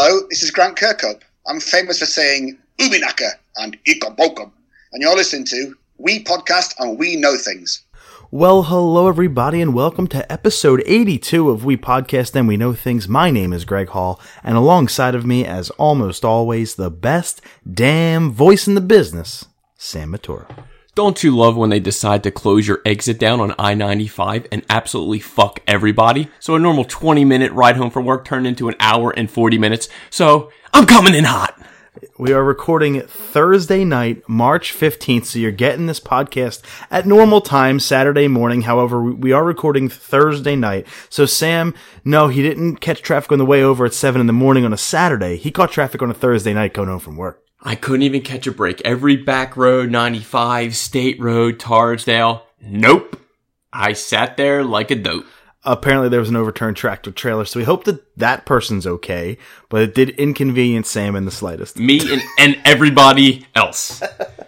Hello, this is Grant Kirkhope. I'm famous for saying Ubinaka and Ikabokum. And you're listening to We Podcast and We Know Things. Well, hello everybody and welcome to episode 82 of We Podcast and We Know Things. My name is Greg Hall and alongside of me, as almost always, the best damn voice in the business, Sam Matura. Don't you love when they decide to close your exit down on I 95 and absolutely fuck everybody? So a normal 20 minute ride home from work turned into an hour and 40 minutes. So I'm coming in hot. We are recording Thursday night, March 15th, so you're getting this podcast at normal time, Saturday morning. However, we are recording Thursday night. So Sam, no, he didn't catch traffic on the way over at 7 in the morning on a Saturday. He caught traffic on a Thursday night going home from work. I couldn't even catch a break. Every back road, 95, State Road, Torresdale. Nope. I sat there like a dope. Apparently, there was an overturned tractor trailer, so we hope that that person's okay, but it did inconvenience Sam in the slightest. Me and, and everybody else.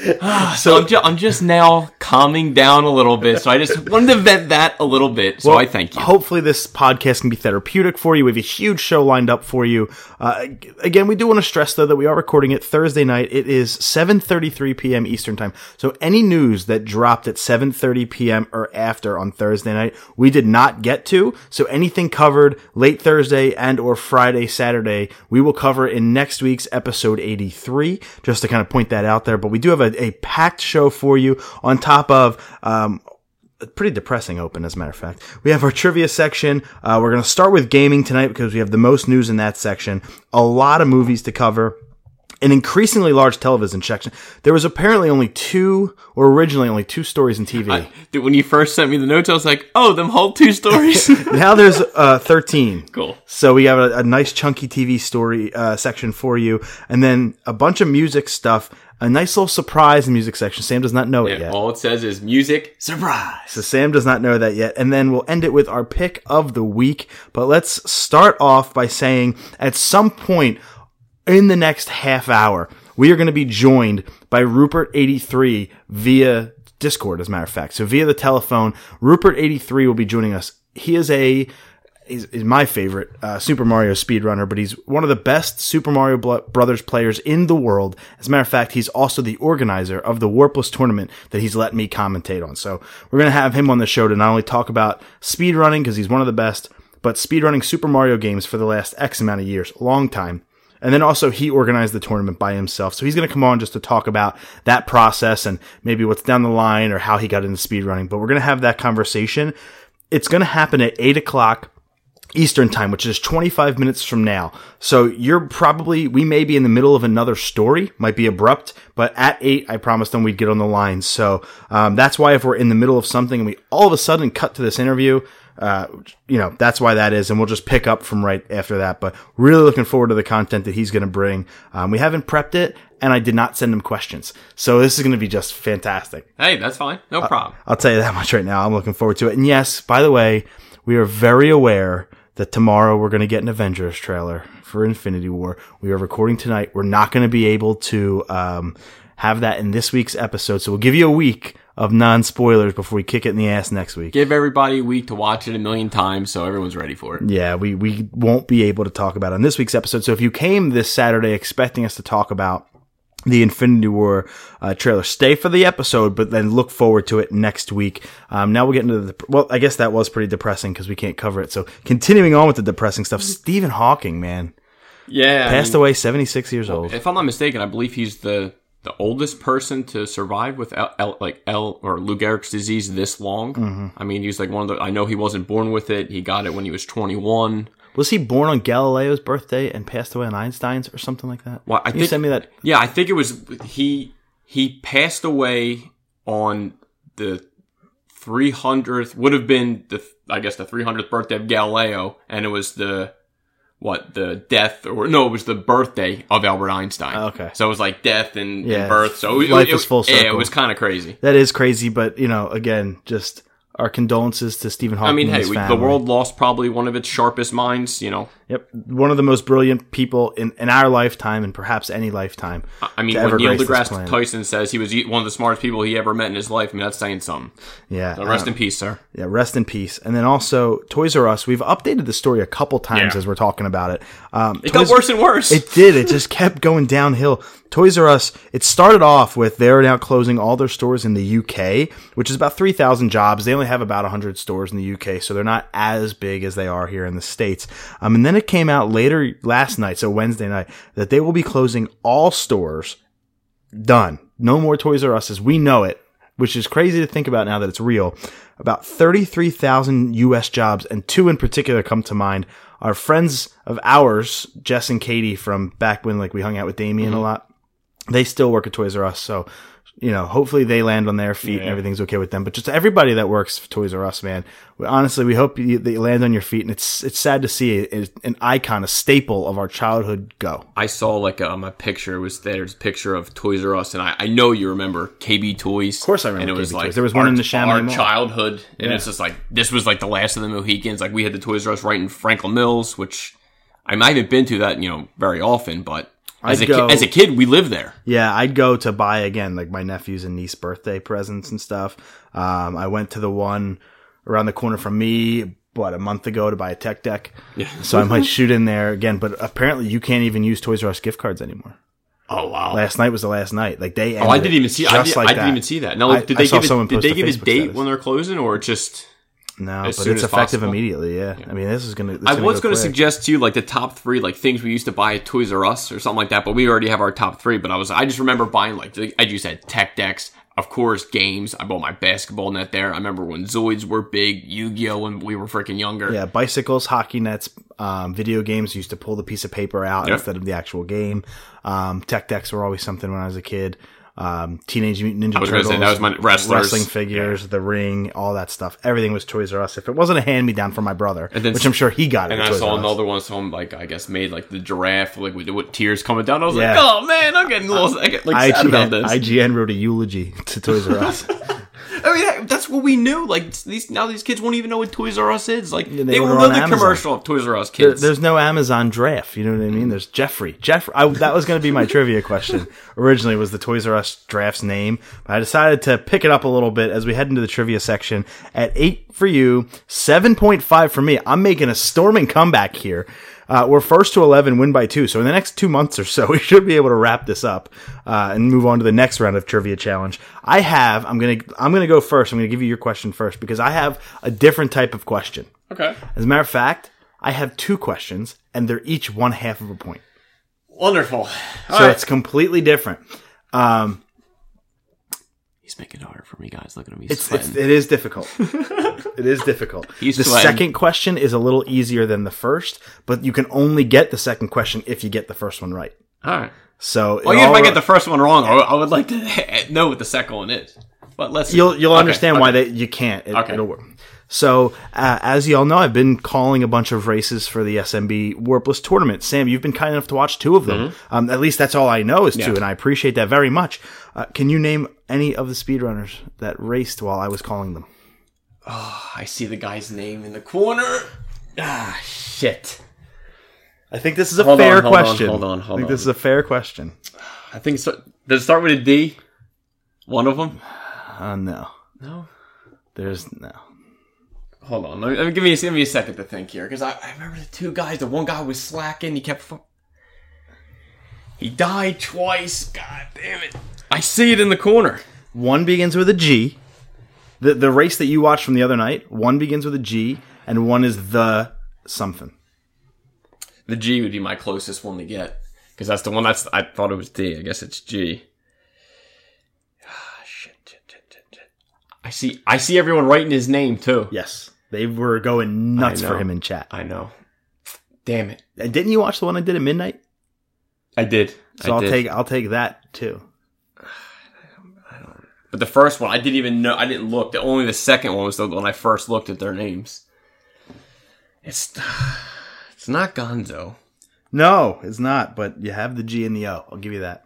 so I'm, ju- I'm just now calming down a little bit. So I just wanted to vent that a little bit. So I thank you. Hopefully, this podcast can be therapeutic for you. We have a huge show lined up for you. Uh, again, we do want to stress though that we are recording it Thursday night. It is 7:33 p.m. Eastern time. So any news that dropped at 7:30 p.m. or after on Thursday night, we did not get to. So anything covered late Thursday and or Friday, Saturday, we will cover in next week's episode 83. Just to kind of point that out there. But we do have a, a packed show for you on top of um, a pretty depressing open, as a matter of fact. We have our trivia section. Uh, we're going to start with gaming tonight because we have the most news in that section. A lot of movies to cover. An increasingly large television section. There was apparently only two, or originally only two stories in TV. I, dude, when you first sent me the notes, I was like, oh, them whole two stories. now there's uh, 13. Cool. So we have a, a nice chunky TV story uh, section for you, and then a bunch of music stuff. A nice little surprise in music section. Sam does not know it yet. all it says is music surprise. So Sam does not know that yet. And then we'll end it with our pick of the week. But let's start off by saying at some point in the next half hour, we are going to be joined by Rupert83 via Discord, as a matter of fact. So via the telephone, Rupert83 will be joining us. He is a is, my favorite uh, Super Mario speedrunner, but he's one of the best Super Mario Brothers players in the world. As a matter of fact, he's also the organizer of the Warpless tournament that he's let me commentate on. So we're going to have him on the show to not only talk about speedrunning, because he's one of the best, but speedrunning Super Mario games for the last X amount of years, long time. And then also he organized the tournament by himself. So he's going to come on just to talk about that process and maybe what's down the line or how he got into speedrunning. But we're going to have that conversation. It's going to happen at eight o'clock Eastern time, which is 25 minutes from now. So you're probably, we may be in the middle of another story, might be abrupt, but at eight, I promised them we'd get on the line. So, um, that's why if we're in the middle of something and we all of a sudden cut to this interview, uh, you know, that's why that is. And we'll just pick up from right after that. But really looking forward to the content that he's going to bring. Um, we haven't prepped it and I did not send him questions. So this is going to be just fantastic. Hey, that's fine. No problem. I'll tell you that much right now. I'm looking forward to it. And yes, by the way, we are very aware that tomorrow we're going to get an Avengers trailer for Infinity War. We are recording tonight. We're not going to be able to um, have that in this week's episode. So we'll give you a week of non spoilers before we kick it in the ass next week. Give everybody a week to watch it a million times so everyone's ready for it. Yeah, we, we won't be able to talk about it on this week's episode. So if you came this Saturday expecting us to talk about the Infinity War uh, trailer. Stay for the episode, but then look forward to it next week. Um, now we'll get into the, well, I guess that was pretty depressing because we can't cover it. So continuing on with the depressing stuff, Stephen Hawking, man, Yeah. I passed mean, away, 76 years old. If I'm not mistaken, I believe he's the the oldest person to survive with L, L, like L or Lou Gehrig's disease this long. Mm-hmm. I mean, he's like one of the. I know he wasn't born with it. He got it when he was 21. Was he born on Galileo's birthday and passed away on Einstein's or something like that? Well, I you think- send me that. Yeah, I think it was he. He passed away on the 300th. Would have been the I guess the 300th birthday of Galileo, and it was the what the death or no, it was the birthday of Albert Einstein. Oh, okay. so it was like death and, Yeah. and birth. So it, Life it, is full Yeah, it was kind of crazy. That is crazy, but you know, again, just our condolences to Stephen Hawking. I mean, hey, we, the world lost probably one of its sharpest minds. You know, Yep, one of the most brilliant people in, in our lifetime and perhaps any lifetime. I mean, when Neil deGrasse. Tyson says he was one of the smartest people he ever met in his life, I mean, that's saying something. Yeah, So rest um, in peace, sir. Yeah, rest in peace. And then also Toys R Us. We've updated the story a couple times Yeah. as we're talking about it. Um, It got worse and worse. It did. It just kept going downhill. Toys R Us. It started off with they're now closing all their stores in the UK, which is about three thousand jobs. They only have about hundred stores in the UK, so they're not as big as they are here in the states. Um, and then it came out later last night, so Wednesday night, that they will be closing all stores. Done. No more Toys R Us as we know it, which is crazy to think about now that it's real. About 33,000 US jobs, and two in particular come to mind. Our friends of ours, Jess and Katie from back when like we hung out with Damien a mm-hmm. lot, they still work at Toys R Us. So, you know, hopefully they land on their feet and everything's okay with them. But just everybody that works for Toys R Us, man, we, honestly, we hope you, that you land on your feet. And it's it's sad to see a, an icon, a staple of our childhood go. I saw like um, a picture. It was there's a picture of Toys R Us, and I, I know you remember KB Toys. Of course I remember And it was KB like Toys. There was one our, in the Neshaminy our Mall. childhood, and Yeah. it's just like this was like the last of the Mohicans. Like we had the Toys R Us right in Franklin Mills, which I, mean, I haven't been to that you know very often, but as I'd a go- as a kid we lived there. Yeah, I'd go to buy again, like my nephew's and niece birthday presents and stuff. Um, I went to the one around the corner from me, what, a month ago to buy a tech deck. Yeah. So I might shoot in there again, but apparently you can't even use Toys R Us gift cards anymore. Oh wow. Last night was the last night. Like they Oh, I didn't even see. I, did, like I didn't that. even see that. No, I- did I they saw give? A, did they give Facebook date status. when they're closing, or just? No, as but soon it's as effective possible. immediately. Yeah. I mean, this is gonna. it's I gonna was go going to quick. suggest to you like the top three like things we used to buy at Toys R Us or something like that, but we already have our top three. But I was I just remember buying like as you said tech decks, of course games. I bought my basketball net there. I remember when Zoids were big, Yu Gi Oh when we were freaking younger. Yeah, bicycles, hockey nets, um, video games. Used to pull the piece of paper out Yep. instead of the actual game. Um, tech decks were always something when I was a kid. Um, Teenage Mutant Ninja I was Turtles. say, that was my wrestlers. Wrestling figures, the ring, all that stuff. Everything was Toys R Us. If it wasn't a hand me down from my brother, then- which I'm sure he got it. And I Toys saw another one, some like I guess made like the giraffe, like with, with tears coming down. I was Yeah. like, oh man, I'm getting a little, I get like sad about IGN, this. IGN wrote a eulogy to Toys R Us. Oh, I mean, that's what we knew. Like these now, these kids won't even know what Toys R Us is. Like they they, order will know the Amazon. commercial of Toys R Us There- kids. there's no Amazon draft. You know what I mean? There's Geoffrey. Geoffrey. I, that was going to be my trivia question. Originally was the Toys R Us draft's name, but I decided to pick it up a little bit as we head into the trivia section. At eight for you, seven point five for me. I'm making a storming comeback here. Uh, we're first to 11, win by two. So in the next two months or so, we should be able to wrap this up, uh, and move on to the next round of trivia challenge. I have, I'm going to, I'm going to go first. I'm going to give you your question first because I have a different type of question. okay, As a matter of fact, I have two questions, and they're each one half of a point. wonderful. So it's completely different. Um, He's making it hard for me, guys. Look at him. He's it's, sweating. it's it is difficult. it is difficult. He's the sweating. second question is a little easier than the first, but you can only get the second question if you get the first one right. All right. So Well, even if I get the first one wrong, I, would like to know what the second one is. But let's. you'll you'll Okay, understand why okay. they you can't. It, Okay. It'll work. So, uh, as y'all know, I've been calling a bunch of races for the SMB Warpless tournament. Sam, you've been kind enough to watch two of them. Um, at least that's all I know is two, Mm-hmm. And I appreciate that very much. Uh, can you name any of the speedrunners that raced while I was calling them? I see the guy's name in the corner. Ah, shit. I think this is a Hold on, fair hold on, question. hold on, I think on. this is a fair question. I think so. Does it start with a D? One of them? Uh, no, No. there's no. Hold on. Let me, let me- give me give me a second to think here, because I, I remember the two guys. The one guy was slacking. He kept. Fu- he died twice. God damn it! I see it in the corner. One begins with a G. The the race that you watched from the other night, one begins with a G, and one is the something. The G would be my closest one to get, because that's the one that's. I thought it was D. I guess it's G. Ah. I see. I see everyone writing his name too. Yes, they were going nuts for him in chat. I know. Damn it! Uh, Didn't you watch the one I did at midnight? I did. So I I'll did. take I'll take that too. But the first one, I didn't even know. I didn't look. The, only the second one was the when I first looked at their names. It's it's not Gonzo. No, it's not. But you have the G and the O. I'll give you that.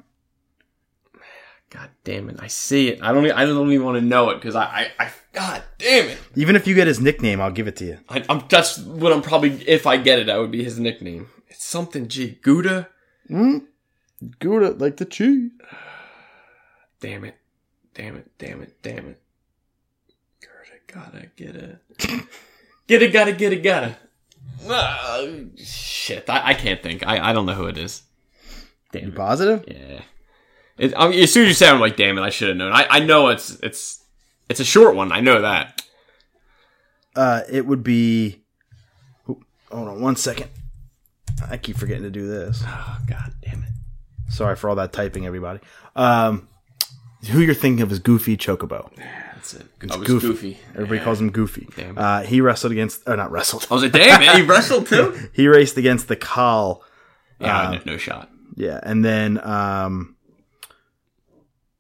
God damn it! I see it. I don't. I don't even want to know it because I, I. I. God damn it! Even if you get his nickname, I'll give it to you. I, I'm. That's what I'm probably. If I get it, that would be his nickname. It's something. G. Gouda. Gouda, like the cheese. Damn it! Damn it! Damn it! Damn it! Gotta get it. Get it. Gotta get it. Gotta. Ah, shit! I, I can't think. I. I don't know who it is. Damn You it. positive? Yeah. It, I mean, as soon as you say, I'm like, damn it, I should have known. I, I know it's it's it's a short one. I know that. Uh, it would be. Hold on one second. I keep forgetting to do this. Oh God, damn it. Sorry for all that typing, everybody. Um, who you're thinking of is Goofy Chocobo. That's it. I was Goofy. goofy. Everybody calls him Goofy. Damn. Uh, he wrestled against, or not wrestled. I was like, damn it, he wrestled too. He raced against the Call. Yeah, no, no shot. Yeah, and then um,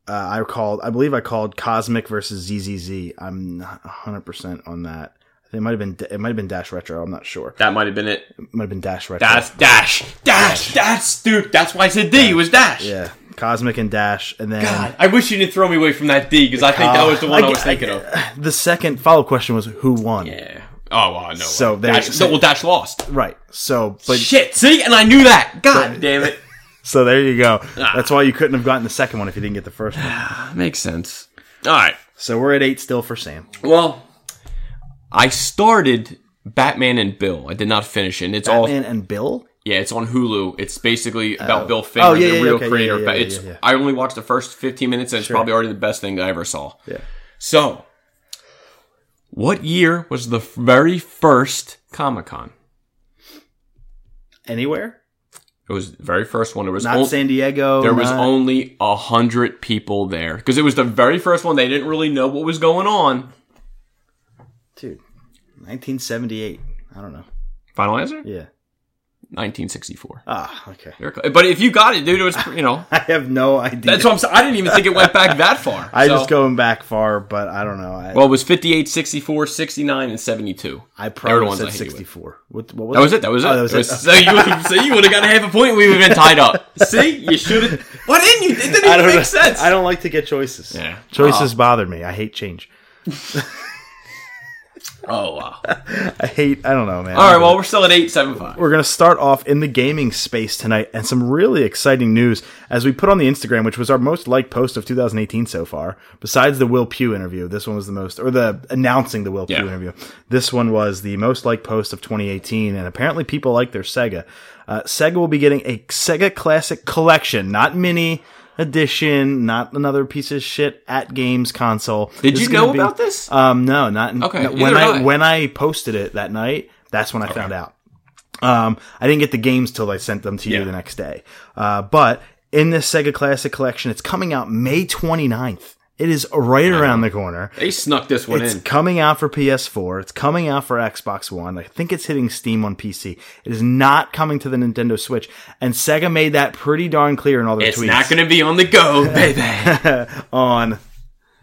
uh, I called. I believe I called Cosmic versus ZZZ. I'm not 100 percent on that. It might have been. It might have been Dash Retro. I'm not sure. That might have been it. It might have been Dash Retro. That's Dash. Dash. That's dude. That's why I said D. It was Dash. yeah, Cosmic and Dash, and then God, I wish you didn't throw me away from that D because I think that was the one I, I- was I- thinking of. the second follow up question was who won. Yeah. Oh well, no. So Dash, so, well, Dash lost. Right. So, but Shit. See, and I knew that. God damn it. So there you go. Ah. That's why you couldn't have gotten the second one if you didn't get the first one. Makes sense. All right. So we're at eight still for Sam. Well, I started Batman and Bill. I did not finish it. And it's all and Bill. yeah, it's on Hulu. It's basically about Bill Finger, Oh, yeah, the yeah, real okay, creator. yeah, it's. I only watched the first 15 minutes and it's probably already the best thing I ever saw. Yeah. So, what year was the very first Comic-Con? Anywhere? It was the very first one. There was Not on- San Diego. there was only a hundred people there because it was the very first one. They didn't really know what was going on. dude. 1978. I don't know. Final answer? Yeah. 1964. Ah, okay. But if you got it, dude, it was you know. I have no idea. That's what I'm saying. I didn't even think it went back that far. I So- just going back far, but I don't know. I, Well, it was 58, 64, 69, and 72. I They were the probably I said with. 64. What, what was That was it. That was it. Oh, that was It it. was- So you would you would have got a half a point. We would have been tied up. See, you should have. Why didn't you? It didn't even make know. sense. I don't like to get choices. Yeah. Choices bother me. I hate change. Oh wow. I hate. I don't know, man. All right. Well, we're still at eight seven five. We're going to start off in the gaming space tonight and some really exciting news as we put on the Instagram, which was our most liked post of 2018 so far. Besides the Will Pugh interview, this one was the most, or the announcing the Will Pugh interview. This one was the most liked post of 2018, and apparently people like their Sega. Uh, Sega will be getting a Sega Classic Collection, not mini edition, not another piece of shit AtGames console. Did you know be- about this? Um, no, not Okay, no, when I, I. when I posted it that night. That's when I found out. Um, I didn't get the games till I sent them to you the next day. Uh, but in this Sega Classic Collection, it's coming out May 29th. It is right around the corner. They snuck this one It's in. It's coming out for PS4. It's coming out for Xbox One. I think it's hitting Steam on PC. It is not coming to the Nintendo Switch. And Sega made that pretty darn clear in all their It's tweets It's not going to be on the go, baby. on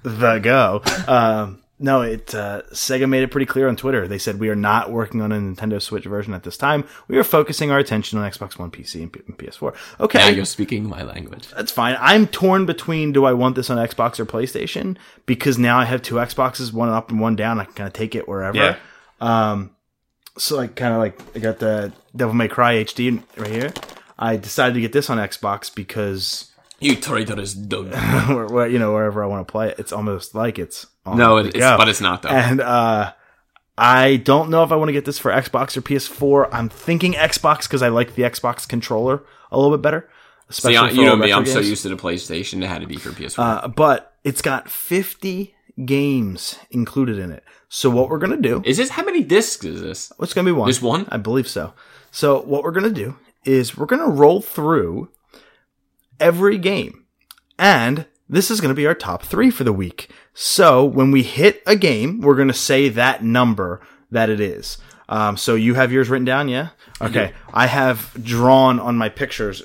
the go. Um, no, it uh, Sega made it pretty clear on Twitter. They said we are not working on a Nintendo Switch version at this time. We are focusing our attention on Xbox One, PC, and, P- and PS4. Okay, now Okay, you're speaking my language. that's fine. I'm torn between do I want this on Xbox or PlayStation because now I have two Xboxes, one up and one down. I can kind of take it wherever. Yeah. Um, So like kind of like I got the Devil May Cry HD right here. I decided to get this on Xbox because You traitors dog. where, where, you know wherever I want to play it, it's almost like it's on No, it, it's, but it's not though. And uh, I don't know if I want to get this for Xbox or PS4. I'm thinking Xbox because I like the Xbox controller a little bit better. See, I, you know me, I'm so used to the PlayStation. It had to be for PS4. Uh, but it's got 50 games included in it. So what we're gonna do? is this how many discs is this? It's gonna be one. Just one? I believe so. So what we're gonna do is we're gonna roll through every game, and this is gonna be our top three for the week. So when we hit a game, we're gonna say that number that it is. Um, so you have yours written down, yeah? Okay. I have drawn on my pictures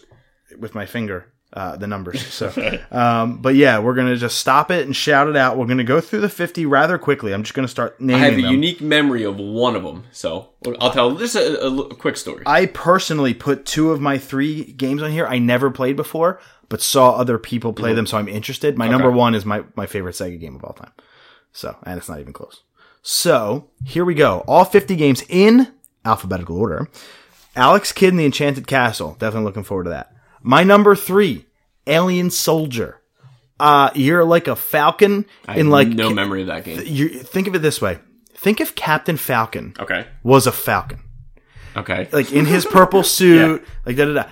with my finger uh, the numbers. So, um, but yeah, we're gonna just stop it and shout it out. We're gonna go through the fifty rather quickly. I'm just gonna start naming. I have a them. unique memory of one of them, so I'll tell this a, a, a quick story. I personally put two of my three games on here I never played before, but saw other people play them, so I'm interested. My number one is my my favorite Sega game of all time. So, and it's not even close. So here we go. All 50 games in alphabetical order. Alex Kidd and the Enchanted Castle. Definitely looking forward to that. My number three, Alien Soldier. Uh, you're like a falcon I in have like no memory of that game. you think of it this way. Think if Captain Falcon Okay. was a falcon. Okay. Like in his purple suit, like da da da.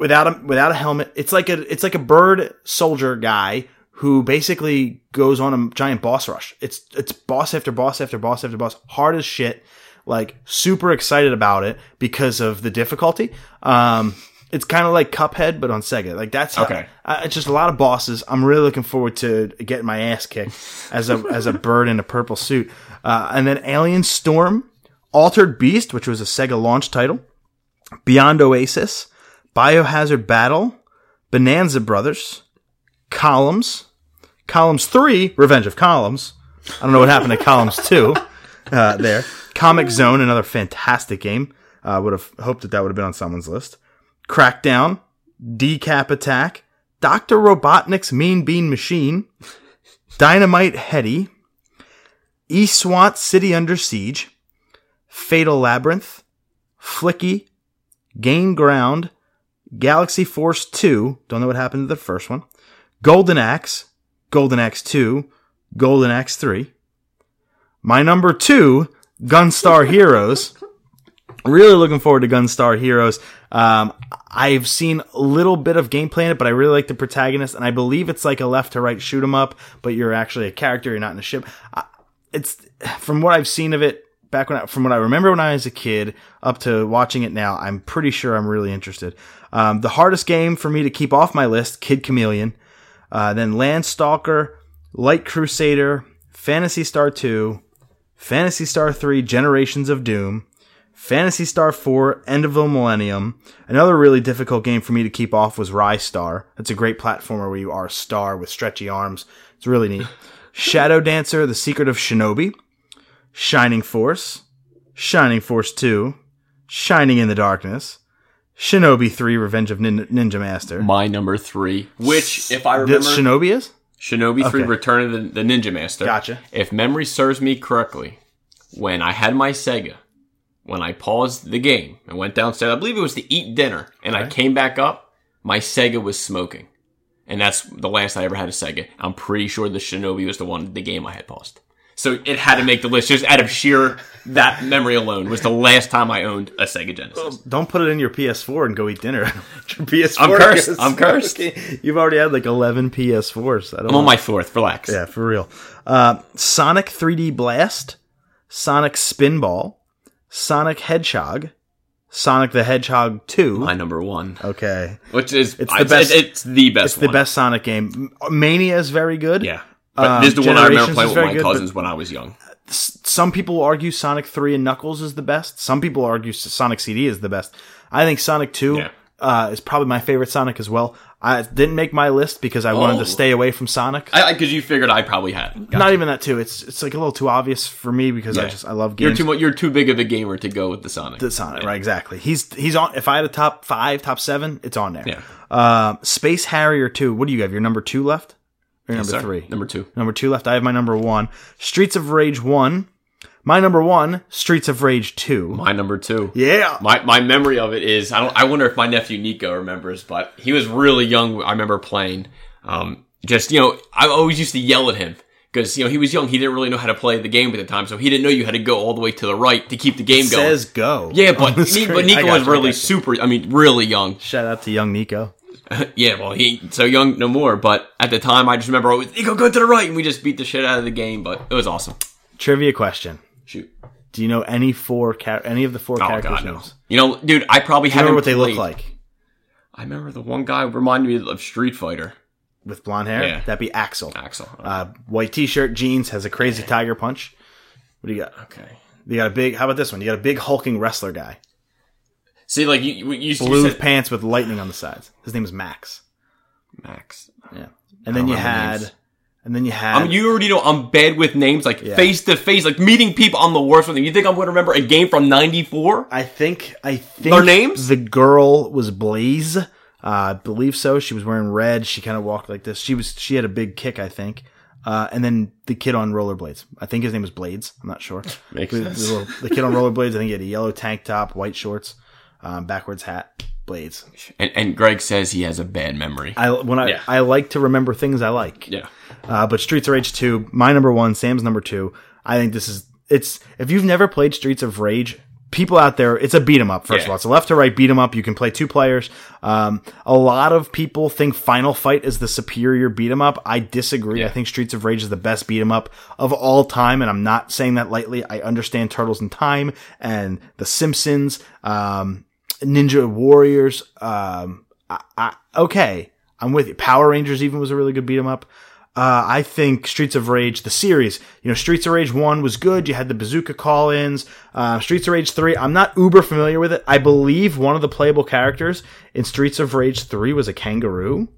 Without a without a helmet. It's like a it's like a bird soldier guy who basically goes on a giant boss rush. It's it's boss after boss after boss after boss. Hard as shit. Like super excited about it because of the difficulty. Um it's kind of like Cuphead, but on Sega. Like that's how, Okay. uh, it's just a lot of bosses. I'm really looking forward to getting my ass kicked as a as a bird in a purple suit. Uh, and then Alien Storm, Altered Beast, which was a Sega launch title, Beyond Oasis, Biohazard Battle, Bonanza Brothers, Columns, Columns Three, Revenge of Columns. I don't know what happened to Columns Two. Uh, there, Comix Zone, another fantastic game. I uh, would have hoped that that would have been on someone's list. Crackdown, Decap Attack, Dr. Robotnik's Mean Bean Machine, Dynamite Headdy, eSWAT City Under Siege, Fatal Labyrinth, Flicky, Gain Ground, Galaxy Force 2, don't know what happened to the first one, Golden Axe, Golden Axe 2, Golden Axe 3. My number two, Gunstar Heroes. Really looking forward to Gunstar Heroes. Um, I've seen a little bit of gameplay in it, but I really like the protagonist, and I believe it's like a left to right shoot 'em up, but you're actually a character, you're not in a ship. I, it's from what I've seen of it back when I, from what I remember when I was a kid up to watching it now, I'm pretty sure I'm really interested. Um, the hardest game for me to keep off my list, Kid Chameleon, uh, then Landstalker, Light Crusader, Phantasy Star 2, Phantasy Star 3, Generations of Doom, Phantasy Star 4, End of the Millennium. Another really difficult game for me to keep off was Ristar. That's a great platformer where you are a star with stretchy arms. It's really neat. Shadow Dancer, The Secret of Shinobi, Shining Force, Shining Force 2, Shining in the Darkness, Shinobi 3, Revenge of Nin- Ninja Master. My number three, which, if I remember, Shinobi is? Shinobi 3 Okay. Return of the, the Ninja Master. Gotcha. If memory serves me correctly, when I had my Sega, when I paused the game and went downstairs, I believe it was to eat dinner, and I came back up, my Sega was smoking. And that's the last I ever had a Sega. I'm pretty sure the Shinobi was the one, the game I had paused. So it had to make the list just out of sheer, that memory alone was the last time I owned a Sega Genesis. Don't put it in your PS4 and go eat dinner. your PS4 I'm cursed. I'm cursed. You've already had like 11 PS4s. I don't I'm on my fourth, relax. Yeah, for real. Uh, Sonic 3D Blast, Sonic Spinball, Sonic Hedgehog, Sonic the Hedgehog 2. My number one. Okay. Which is, It's it's the best- It's the best It's the best Sonic game. Mania is very good. Yeah. But Um, this is the one I remember playing with my good, cousins when I was young. Some people argue Sonic 3 and Knuckles is the best. Some people argue Sonic CD is the best. I think Sonic 2 Yeah. uh, is probably my favorite Sonic as well. I didn't make my list because I wanted Oh. to stay away from Sonic. I because you figured I probably had. it. Not even that too. It's it's like a little too obvious for me because I just I love You're games. too. You're too big of a gamer to go with the Sonic. the Sonic, right? Exactly. He's he's on. If I had a top five, top seven, it's on there. Yeah. Um, Space Harrier two. What do you have? Your number two left? Your number Sorry, three? Number two. Number two left. I have my number one. Streets of Rage one. My number one. Streets of Rage two. My number two. Yeah. My my memory of it is I don't. I wonder if my nephew Nico remembers, but he was really young. I remember playing. Um, just you know, I always used to yell at him because you know he was young. He didn't really know how to play the game at the time, so he didn't know you had to go all the way to the right to keep the game going. Says go. yeah, but but Nico was really super. I mean, really young. Shout out to young Nico. Yeah, well, he ain't so young no more. But at the time, I just remember always Nico go to the right, and we just beat the shit out of the game. But it was awesome. Trivia question. Shoot. Do you know any four char- any of the four Oh characters' god, no. You know, dude, I probably Do you haven't remember what they look like? I remember the one guy reminded me of Street Fighter. With blonde hair? Yeah. That'd be Axel. Axel. Uh, white t-shirt, jeans, has a crazy tiger punch. What do you got? okay. You got a big. How about this one? You got a big hulking wrestler guy, See, like you, you, you said pants with lightning on the sides. His name is Max. Max. Yeah, and then you had, names. and then you had. I mean, you already know I'm bad with names, like face to face, like meeting people. I'm the worst with them. You think I'm going to remember a game from '94? I think I think Their names? The girl was Blaze. Uh, I believe so. She was wearing red. She kind of walked like this. She was she had a big kick, I think. Uh, and then the kid on rollerblades. I think his name was Blades. I'm not sure. Makes the, sense. the little- the kid on rollerblades. I think he had a yellow tank top, white shorts, um, backwards hat, blades. And, and Greg says he has a bad memory. I when I Yeah. I like to remember things I like. yeah. Uh, but Streets of Rage 2, my number one, Sam's number two. I think this is, it's, if you've never played Streets of Rage, people out there, it's a beat 'em up, first of all. It's a left to right beat 'em up. You can play two players. Um, a lot of people think Final Fight is the superior beat 'em up. I disagree. Yeah. I think Streets of Rage is the best beat 'em up of all time, and I'm not saying that lightly. I understand Turtles in Time and The Simpsons, um, Ninja Warriors. Um, I, I, okay, I'm with you. Power Rangers even was a really good beat 'em up. Uh, I think Streets of Rage, the series, you know, Streets of Rage 1 was good. You had the bazooka call ins. Uh, Streets of Rage 3, I'm not uber familiar with it. I believe one of the playable characters in Streets of Rage 3 was a kangaroo.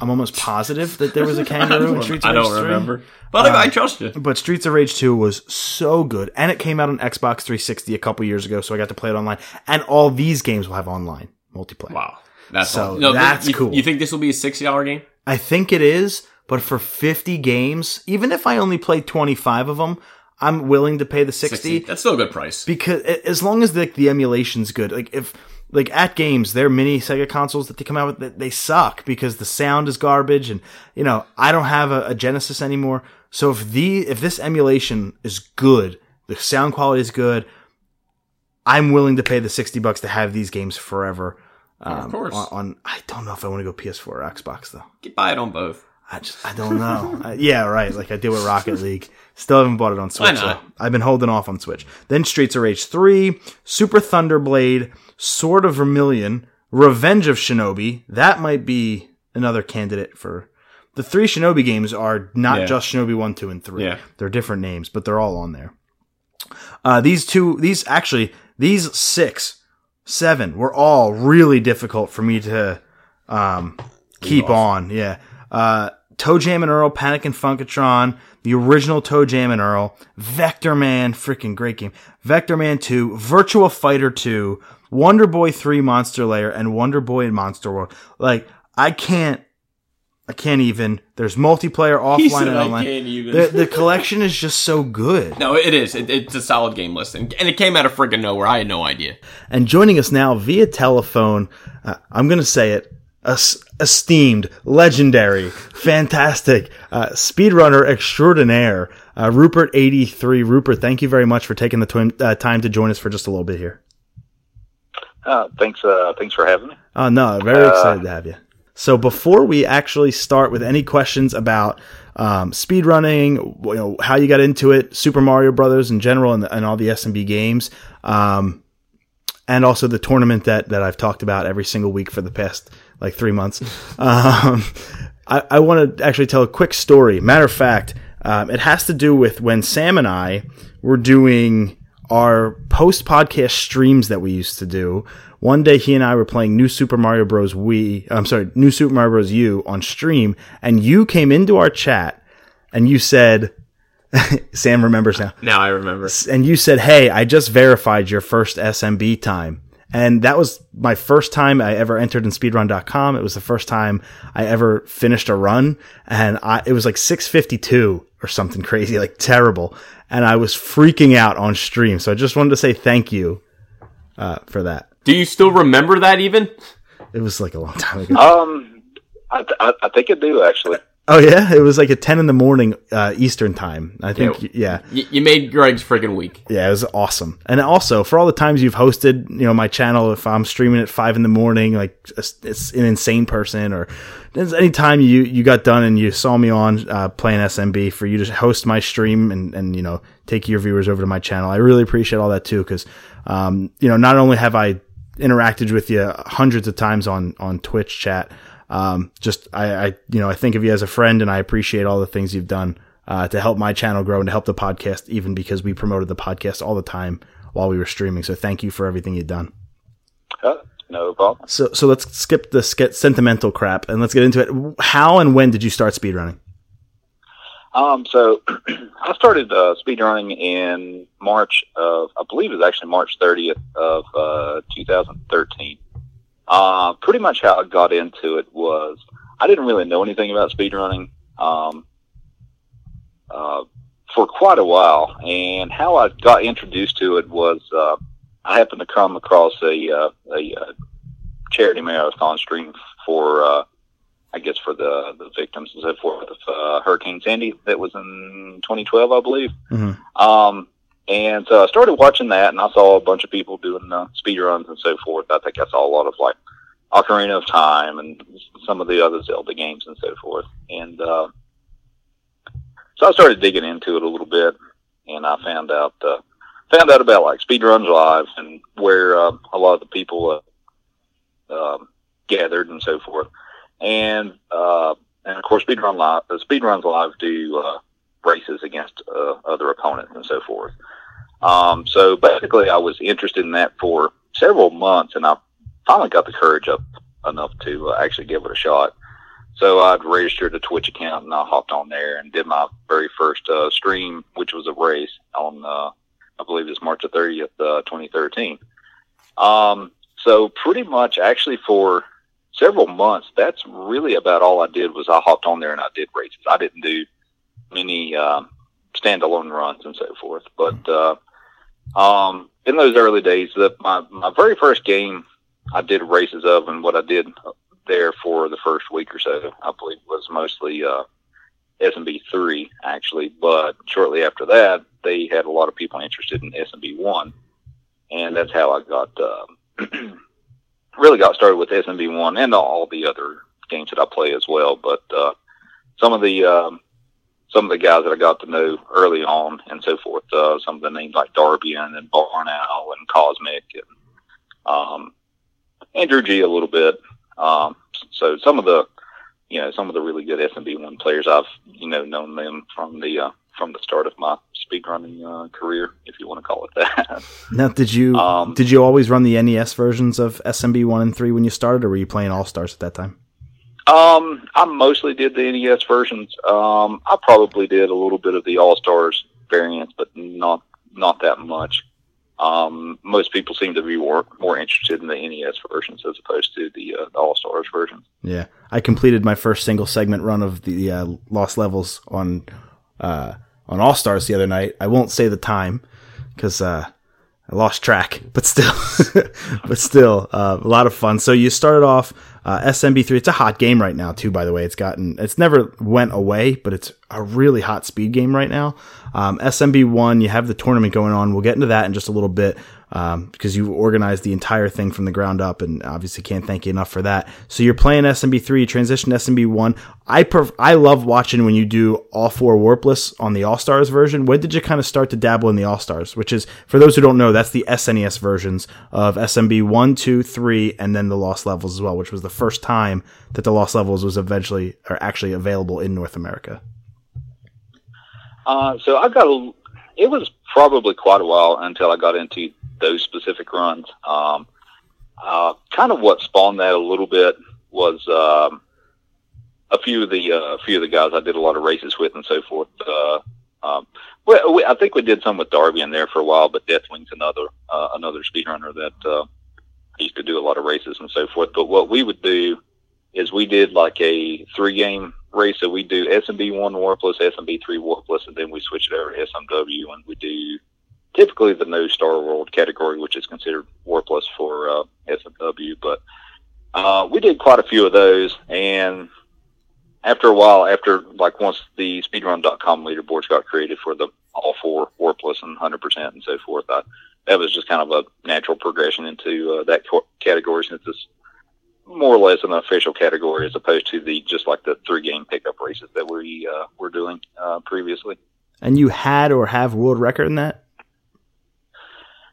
I'm almost positive that there was a kangaroo in Streets of I don't 3. remember. But I, I trust you. But Streets of Rage 2 was so good. And it came out on Xbox 360 a couple years ago, so I got to play it online. And all these games will have online multiplayer. Wow. That's So. No, that's you, cool. You think this will be a $60 game? I think it is, but for 50 games, even if I only play 25 of them, I'm willing to pay the 60, That's still a good price. because as long as the, the emulation's good, like if like AtGames, their mini Sega consoles that they come out with, they- they suck because the sound is garbage, and you know I don't have a, a Genesis anymore. So if the if this emulation is good, the sound quality is good, I'm willing to pay the 60 bucks to have these games forever. Um, course. On, on I don't know if I want to go PS4 or Xbox though. Get buy it on both. I just, I don't know. I, yeah, right. Like I did with Rocket League. Still haven't bought it on Switch. though. I've been holding off on Switch. Then Streets of Rage 3, Super Thunderblade, Sword of Vermilion, Revenge of Shinobi. That might be another candidate for. The three Shinobi games are not Yeah. just Shinobi 1, 2, and 3. Yeah. They're different names, but they're all on there. Uh, these two, these actually, these six, seven were all really difficult for me to um, keep off. on. Yeah. Uh, Toe Jam and Earl, Panic and Funkotron, the original Toe Jam and Earl, Vector Man, freaking great game. Vector Man 2, Virtua Fighter 2, Wonder Boy 3 Monster Lair, and Wonder Boy in Monster World. Like, I can't, I can't even. There's multiplayer offline and online. The, the collection is just so good. no, it is. It, it's a solid game list. And, and it came out of freaking nowhere. I had no idea. And joining us now via telephone, uh, I'm going to say it, esteemed, legendary, fantastic, uh, speedrunner extraordinaire, uh, Rupert83. Rupert, thank you very much for taking the twin, uh, time to join us for just a little bit here. Uh, thanks, uh, thanks for having me. Oh, no, very excited to have you. So before we actually start with any questions about um, speedrunning, you know, how you got into it, Super Mario Brothers in general, and, and all the SMB games, um, and also the tournament that that I've talked about every single week for the past like three months. Um, I, I want to actually tell a quick story. Matter of fact, um, it has to do with when Sam and I were doing our post podcast streams that we used to do. One day he and I were playing New Super Mario Bros. Wii, I'm sorry, New Super Mario Bros. U on stream, and you came into our chat and you said, Sam remembers now Now I remember. and you said, "Hey, I just verified your first SMB time." And that was my first time I ever entered in speedrun.com. It was the first time I ever finished a run and I, it was like 652 or something crazy, like terrible. And I was freaking out on stream. So I just wanted to say thank you, uh, for that. Do you still remember that even? It was like a long time ago. Um, I, th- I, I think I do actually. Oh yeah, it was like at 10 in the morning, uh, Eastern time. I think, yeah. Y- you made Greg's freaking week. Yeah, it was awesome. And also for all the times you've hosted, you know, my channel, if I'm streaming at five in the morning, like it's, an insane person or any time you, you got done and you saw me on, uh, playing SMB for you to host my stream and, and, you know, take your viewers over to my channel. I really appreciate all that too. Cause, um, you know, not only have I interacted with you hundreds of times on, on Twitch chat, um, just I, I, you know, I think of you as a friend and I appreciate all the things you've done uh, to help my channel grow and to help the podcast, even because we promoted the podcast all the time while we were streaming. So thank you for everything you've done. Uh, no problem. So, so let's skip the sk- sentimental crap and let's get into it. How and when did you start speedrunning? Um, so I started uh, speedrunning in March of, I believe it was actually March 30th of uh, 2013. Uh, pretty much how I got into it was I didn't really know anything about speedrunning um, uh, for quite a while, and how I got introduced to it was uh, I happened to come across a uh, a uh, charity marathon stream for uh, I guess for the the victims and so forth of uh, Hurricane Sandy that was in 2012, I believe. Mm-hmm. Um, and so I started watching that, and I saw a bunch of people doing uh, speed runs and so forth. I think I saw a lot of like Ocarina of Time and some of the other Zelda games and so forth. And uh, so I started digging into it a little bit, and I found out uh, found out about like speedruns live and where uh, a lot of the people uh, um, gathered and so forth. And uh, and of course, speedrun live, uh, speedruns live do uh, races against uh, other opponents and so forth. Um, so basically, I was interested in that for several months, and I finally got the courage up enough to uh, actually give it a shot. So I'd registered a Twitch account, and I hopped on there and did my very first uh, stream, which was a race on, uh, I believe it's March the 30th, uh, 2013. Um, so pretty much, actually, for several months, that's really about all I did was I hopped on there and I did races. I didn't do many um, standalone runs and so forth. But uh, um, in those early days, the, my my very first game I did races of, and what I did there for the first week or so, I believe, was mostly uh, SMB three actually. But shortly after that, they had a lot of people interested in SMB one, and that's how I got uh, really got started with SMB one and all the other games that I play as well. But uh, some of the um, some of the guys that I got to know early on and so forth. Uh, some of the names like Darbian and Barnow and Cosmic and um, Andrew G a little bit. Um, so some of the you know some of the really good SMB one players I've you know known them from the uh, from the start of my speedrunning uh, career, if you want to call it that. Now, did you Um, did you always run the NES versions of SMB one and three when you started, or were you playing All Stars at that time? Um, I mostly did the NES versions. Um, I probably did a little bit of the All Stars variants, but not not that much. Um, most people seem to be more more interested in the NES versions as opposed to the, uh, the All Stars versions. Yeah, I completed my first single segment run of the uh, Lost Levels on uh, on All Stars the other night. I won't say the time because uh, I lost track, but still, but still, uh, a lot of fun. So you started off uh, SMB3. It's a hot game right now, too. By the way, it's gotten it's never went away, but it's a really hot speed game right now. Um, SMB1, you have the tournament going on. We'll get into that in just a little bit um, because you organized the entire thing from the ground up, and obviously can't thank you enough for that. So you're playing SMB3, transition to SMB1. I pref- I love watching when you do all four warpless on the All Stars version. When did you kind of start to dabble in the All Stars? Which is, for those who don't know, that's the SNES versions of SMB 1, 2, 3, and then the Lost Levels as well, which was the first time that the Lost Levels was eventually, or actually available in North America. Uh, so I got a, it was probably quite a while until I got into those specific runs. Um, uh, kind of what spawned that a little bit was, um, a few of the, uh, a few of the guys I did a lot of races with and so forth. Uh, um, well, we, I think we did some with Darbian there for a while, but Deathwing's another, uh, another speedrunner that, uh, used to do a lot of races and so forth. But what we would do is we did like a three game race. So we do SMB one warpless SMB three warpless, and then we switch it over to SMW and we do typically the no star world category, which is considered warpless for uh, SMW. But uh, we did quite a few of those, and after a while, after like once the speedrun.com leaderboards got created for the all four warpless and 100% and so forth, I, that was just kind of a natural progression into uh, that category since it's more or less an official category as opposed to the just like the three game pickup races that we uh, were doing uh, previously. And you had or have world record in that?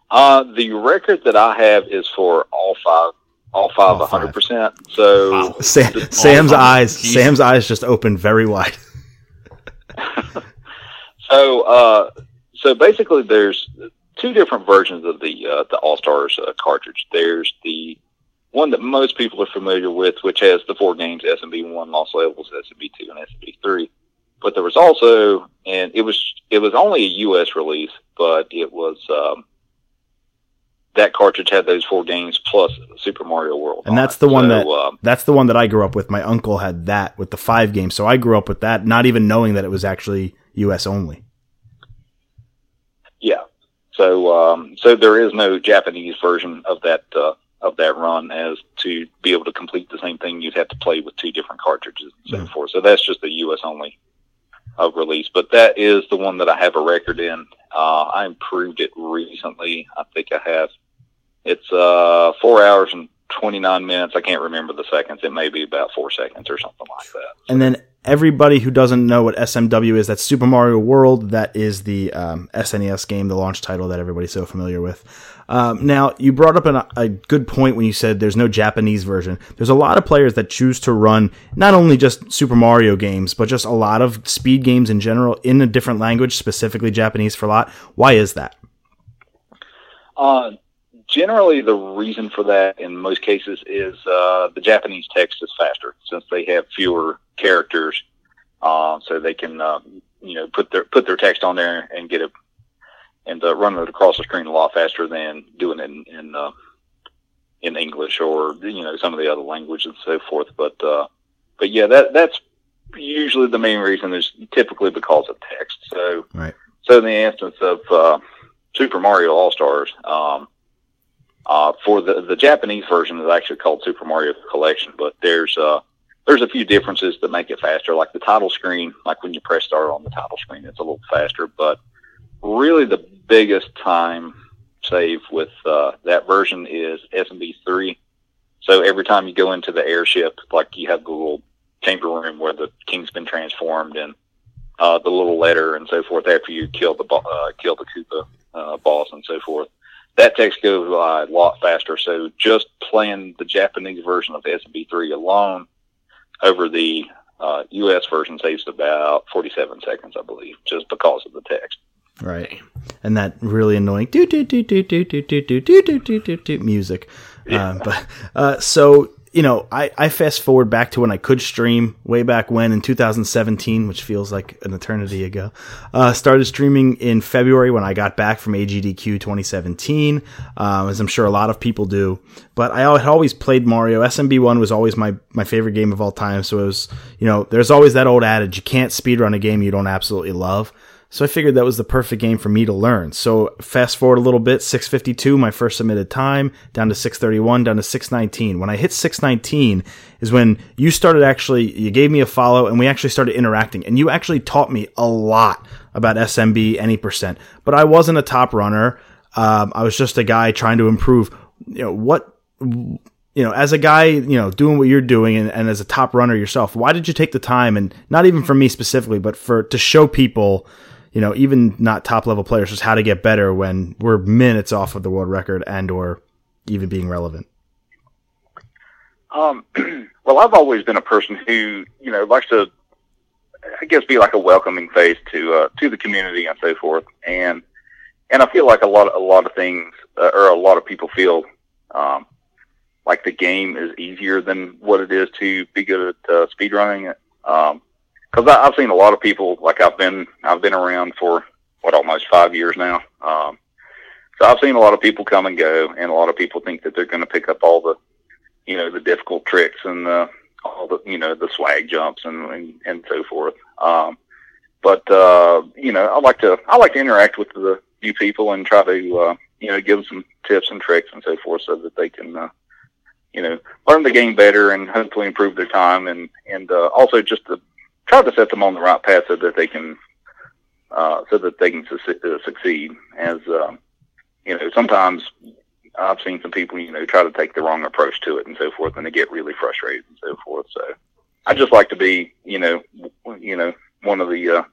Uh, the record that I have is for all five, all five, All five. hundred percent. So Wow. Sam, Sam's five. eyes, Jesus. Sam's eyes just opened very wide. So, uh, so basically, there's two different versions of the uh, the All Stars uh, cartridge. There's the one that most people are familiar with, which has the four games: SMB one, Lost Levels, SMB two, and SMB three. But there was also, and it was it was only a U.S. release, but it was um, that cartridge had those four games plus Super Mario World. And that's the one So, that uh, that's the one that I grew up with. My uncle had that with the five games, so I grew up with that, not even knowing that it was actually U.S. only. Yeah. So um, so there is no Japanese version of that uh, of that run as to be able to complete the same thing you'd have to play with two different cartridges and so Mm. forth. So that's just a US only uh, release. But that is the one that I have a record in. Uh, I improved it recently. I think I have it's uh four hours and twenty nine minutes. I can't remember the seconds. It may be about four seconds or something like that. And then everybody who doesn't know what SMW is, that's Super Mario World. That is the um, SNES game, the launch title that everybody's so familiar with. Um, now, you brought up an, a good point when you said there's no Japanese version. There's a lot of players that choose to run not only just Super Mario games, but just a lot of speed games in general in a different language, specifically Japanese for a lot. Why is that? Uh, generally, the reason for that in most cases is uh, the Japanese text is faster since they have fewer characters, uh, so they can uh, you know put their put their text on there and get it and uh, run it across the screen a lot faster than doing it in in, uh, in English or you know some of the other languages and so forth. But uh, but yeah, that that's usually the main reason is typically because of text. So Right. so in the instance of uh, Super Mario All Stars. Um, uh, for the the Japanese version is actually called Super Mario Collection, but there's uh there's a few differences that make it faster. Like the title screen, like when you press start on the title screen, it's a little faster. But really, the biggest time save with uh, that version is SMB three. So every time you go into the airship, like you have the little chamber room where the king's been transformed and uh, the little letter and so forth after you kill the bo- uh, kill the Koopa uh, boss and so forth. That text goes by a lot faster. So just playing the Japanese version of SB3 alone over the uh, U.S. version saves about 47 seconds, I believe, just because of the text. Right. And that really annoying do do do do do do do do do do do music. Uh, but uh, so you know, I, I fast forward back to when I could stream way back when in 2017, which feels like an eternity ago. Uh, started streaming in February when I got back from AGDQ 2017, um, as I'm sure a lot of people do. But I had always played Mario. SMB1 was always my, my favorite game of all time. So it was, you know, there's always that old adage, you can't speedrun a game you don't absolutely love. So I figured that was the perfect game for me to learn. So fast forward a little bit, 652, my first submitted time, down to 631, down to 619. When I hit 619 is when you started actually, you gave me a follow and we actually started interacting and you actually taught me a lot about SMB any percent, but I wasn't a top runner. Um, I was just a guy trying to improve, you know, what, you know, as a guy, you know, doing what you're doing and, and as a top runner yourself, why did you take the time and not even for me specifically, but for, to show people, you know, even not top level players, just how to get better when we're minutes off of the world record and or even being relevant. Um, well, I've always been a person who, you know, likes to, I guess, be like a welcoming face to uh, to the community and so forth. And and I feel like a lot of, a lot of things, uh, or a lot of people feel um, like the game is easier than what it is to be good at uh, speedrunning. Um, because I've seen a lot of people like I've been I've been around for what almost five years now. Um, so I've seen a lot of people come and go, and a lot of people think that they're going to pick up all the you know the difficult tricks and the all the you know the swag jumps and and, and so forth. Um, but uh, you know I like to I like to interact with the new people and try to uh, you know give them some tips and tricks and so forth so that they can. Uh, you know, learn the game better and hopefully improve their time, and and uh, also just to try to set them on the right path so that they can uh, so that they can su- uh, succeed. As um, you know, sometimes I've seen some people you know try to take the wrong approach to it and so forth, and they get really frustrated and so forth. So I just like to be you know w- you know one of the uh,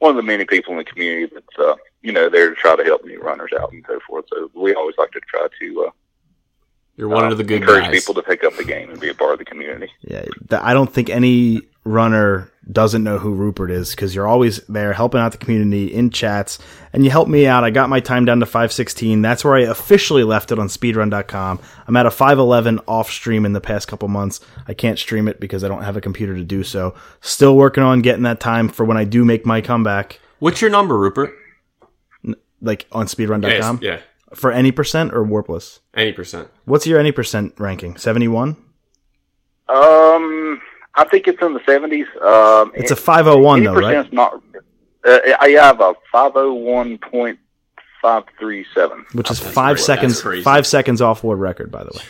one of the many people in the community that's uh, you know there to try to help new runners out and so forth. So we always like to try to. Uh, You're one uh, of the good encourage guys. people to pick up the game and be a part of the community. Yeah, I don't think any runner doesn't know who Rupert is because you're always there helping out the community in chats, and you helped me out. I got my time down to 516. That's where I officially left it on speedrun.com. I'm at a 511 off stream in the past couple months. I can't stream it because I don't have a computer to do so. Still working on getting that time for when I do make my comeback, What's your number, Rupert? like on speedrun.com. yeah. for any percent or warpless? Any percent. What's your any percent ranking? Seventy one. Um, I think it's in the seventies. Um, It's a five oh one though, right? percent's not. Uh, I have a five oh one point five three seven. Which is five seconds. Five seconds off world record, by the way.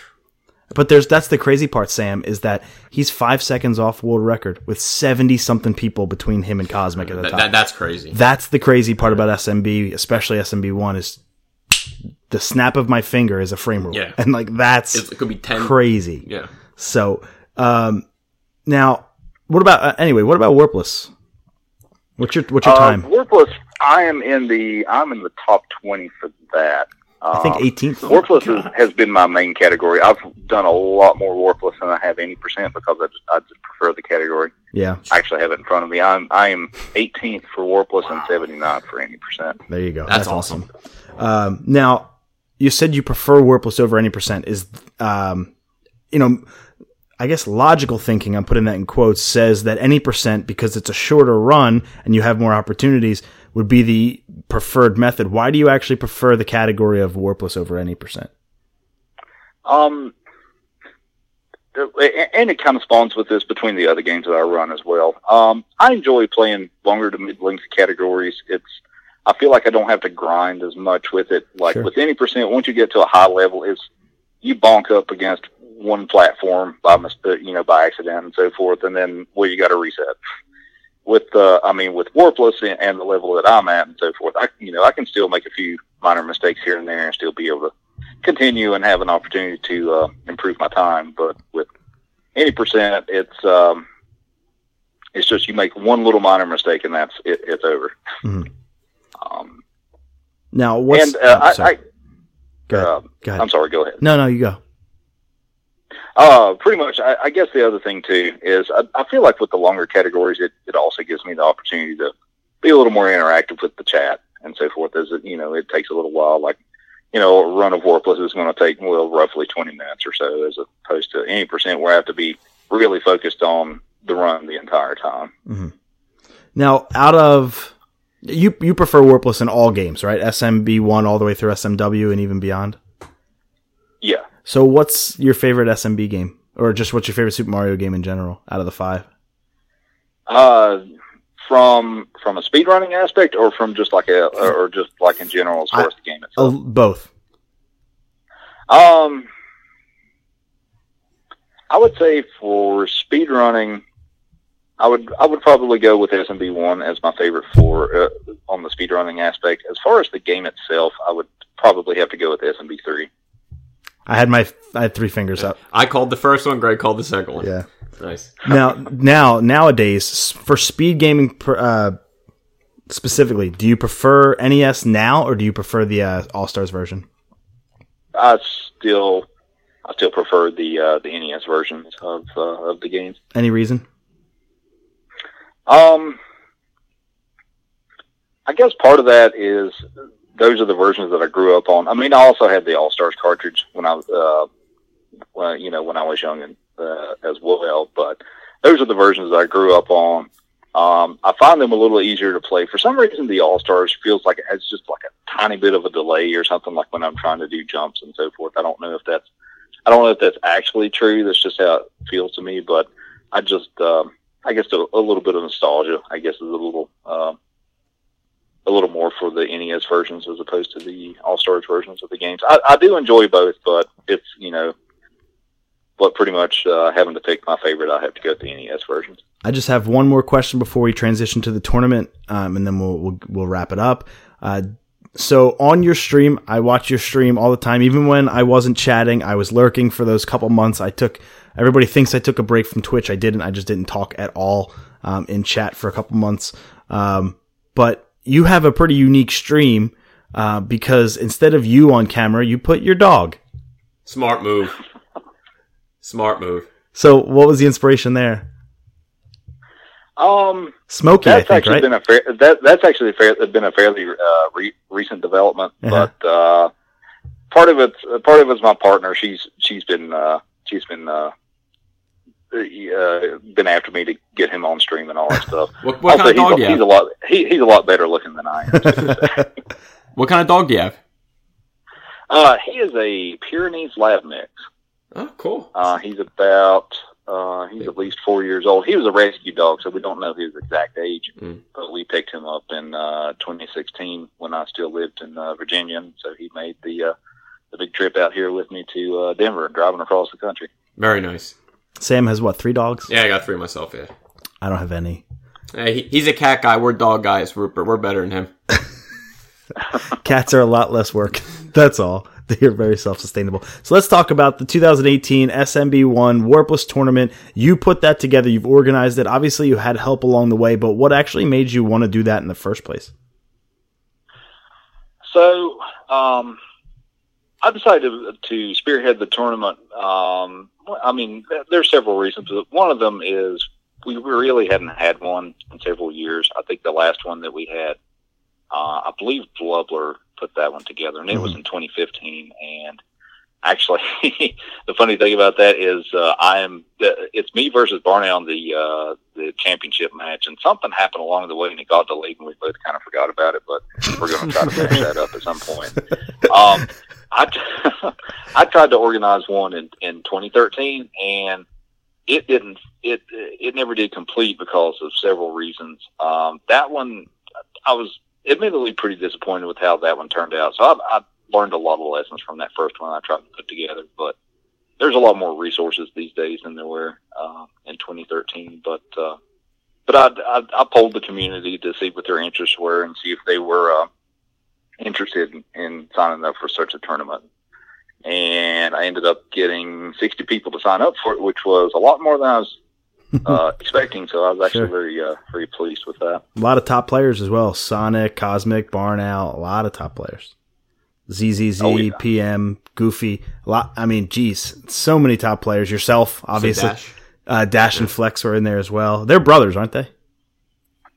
But there's that's the crazy part, Sam, is that he's five seconds off world record with seventy something people between him and Kosmic at the That, top. that, that's crazy. That's the crazy part about SMB, especially SMB one, is the snap of my finger is a frame rule, Yeah. and like that's it could be ten. crazy. Yeah. So, um, now what about uh, anyway? What about Warpless? What's your what's your Uh, time? Warpless, I am in the I'm in the top twenty for that. I think Um, 18th. Warpless is, has been my main category. I've done a lot more Warpless than I have any percent because I just I just prefer the category. Yeah, I actually have it in front of me. I'm I am 18th for Warpless and 79 for any percent. there you go. That's awesome. Um, now, you said you prefer Warpless over any percent. Is um, you know, I guess logical thinking. I'm putting that in quotes. Says that any percent because it's a shorter run and you have more opportunities would be the preferred method. Why do you actually prefer the category of Warpless over any percent? Um, and it kind of spawns with this between the other games that I run as well. Um, I enjoy playing longer to mid length categories. It's I feel like I don't have to grind as much with it. Like Sure. with any percent, once you get to a high level, it's you bonk up against one platform by mistake, you know, by accident and so forth, and then well, you got to reset. With uh, I mean, with Warpless and- and the level that I'm at and so forth, I you know I can still make a few minor mistakes here and there and still be able to continue and have an opportunity to uh, improve my time. But with any percent, it's um, it's just you make one little minor mistake and that's it, it's over. Mhm. Um, Now, what's and uh, oh, I. I uh. I'm sorry. Go ahead. no, no, you go. Uh, pretty much. I, I guess the other thing too is I, I feel like with the longer categories, it, it also gives me the opportunity to be a little more interactive with the chat and so forth. As it, you know, it takes a little while. Like, you know, a run of Warpless is going to take well roughly 20 minutes or so, as opposed to any percent where I have to be really focused on the run the entire time. Now, out of you, you prefer Warpless in all games, right? SMB one all the way through SMW and even beyond. So, what's your favorite SMB game, or just what's your favorite Super Mario game in general out of the five? Uh, from from a speedrunning aspect, or from just like a, or just like in general as far as the game itself. Oh, both. Um, I would say for speed running, I would I would probably go with SMB one as my favorite for uh, on the speed running aspect. As far as the game itself, I would probably have to go with SMB three. I had my I had three fingers up. I called the first one. Greg called the second one. Yeah. Nice. Now, now, nowadays, for speed gaming uh, specifically, do you prefer NES now, or do you prefer the uh, All Stars version? I still I still prefer the uh, the NES versions of uh, of the games. Any reason? Um, I guess part of that is those are the versions that I grew up on. I mean, I also had the All Stars cartridge when I was, uh, when, you know, when I was young and uh, as well. But those are the versions that I grew up on. Um, I find them a little easier to play. For some reason, the All Stars feels like it has just like a tiny bit of a delay or something. Like when I'm trying to do jumps and so forth. I don't know if that's I don't know if that's actually true. That's just how it feels to me. But I just um, I guess a, a little bit of nostalgia. I guess is a little um, a little more for the NES versions as opposed to the All Stars versions of the games. I, I do enjoy both, but it's you know, but pretty much uh, having to pick my favorite, I have to go with the NES versions. I just have one more question before we transition to the tournament, um, and then we'll, we'll we'll wrap it up. Uh, so on your stream, I watch your stream all the time. Even when I wasn't chatting, I was lurking for those couple months. I took. Everybody thinks I took a break from Twitch. I didn't. I just didn't talk at all um, in chat for a couple months. Um, but you have a pretty unique stream uh, because instead of you on camera, you put your dog. Smart move. Smart move. So what was the inspiration there? Um, Smokey, I that's think, actually right? been a fair, that that's actually fair, been a fairly uh, re- recent development, Uh-huh. but uh, part of it's part of it's my partner. She's she's been uh, she's been uh, been after me to get him on stream and all that stuff. What, what also, kind of dog he's, you a, he's a lot he, he's a lot better looking than I am. What kind of dog do you have? Uh, he is a Pyrenees Lab mix. Oh, cool. Uh, he's about uh, he's at least four years old. He was a rescue dog, so we don't know his exact age. Mm. But we picked him up in uh, 2016 when I still lived in uh, Virginia, so he made the uh, the big trip out here with me to uh, Denver, driving across the country. Very nice. Sam has what three dogs? Yeah, I got three myself. Yeah. I don't have any. Hey, he, he's a cat guy. We're dog guys. Rupert. We're better than him. Cats are a lot less work. That's all. They're very self-sustainable. So let's talk about the 2018 SMB1 Warpless tournament. You put that together. You've organized it. Obviously, you had help along the way, but what actually made you want to do that in the first place? So um, I decided to, to spearhead the tournament. Um, I mean, there's several reasons. But one of them is we really hadn't had one in several years. I think the last one that we had, uh, I believe Blubler put that one together, and it was in 2015. And actually, the funny thing about that is uh, I am it's me versus Barney on the uh, the championship match, and something happened along the way, and it got delayed, and we both kind of forgot about it. But we're going to try to finish that up at some point. Um, I tried to organize one in in 2013, and it didn't it it never did complete because of several reasons. Um, that one I was admittedly pretty disappointed with how that one turned out. So I, I learned a lot of lessons from that first one I tried to put together. But there's a lot more resources these days than there were uh, in 2013. But uh, but I, I I polled the community to see what their interests were and see if they were uh, interested in, in signing up for such a tournament. And I ended up getting 60 people to sign up for it, which was a lot more than I was uh, expecting. So I was actually Sure. very, uh, very pleased with that. A lot of top players as well. Sonic, Kosmic, Barnow, a lot of top players. ZZZ, Oh, yeah. PM, Goofy, a lot. I mean, geez, so many top players. Yourself, obviously. Dash. Uh, Dash and Flex were in there as well. They're brothers, aren't they?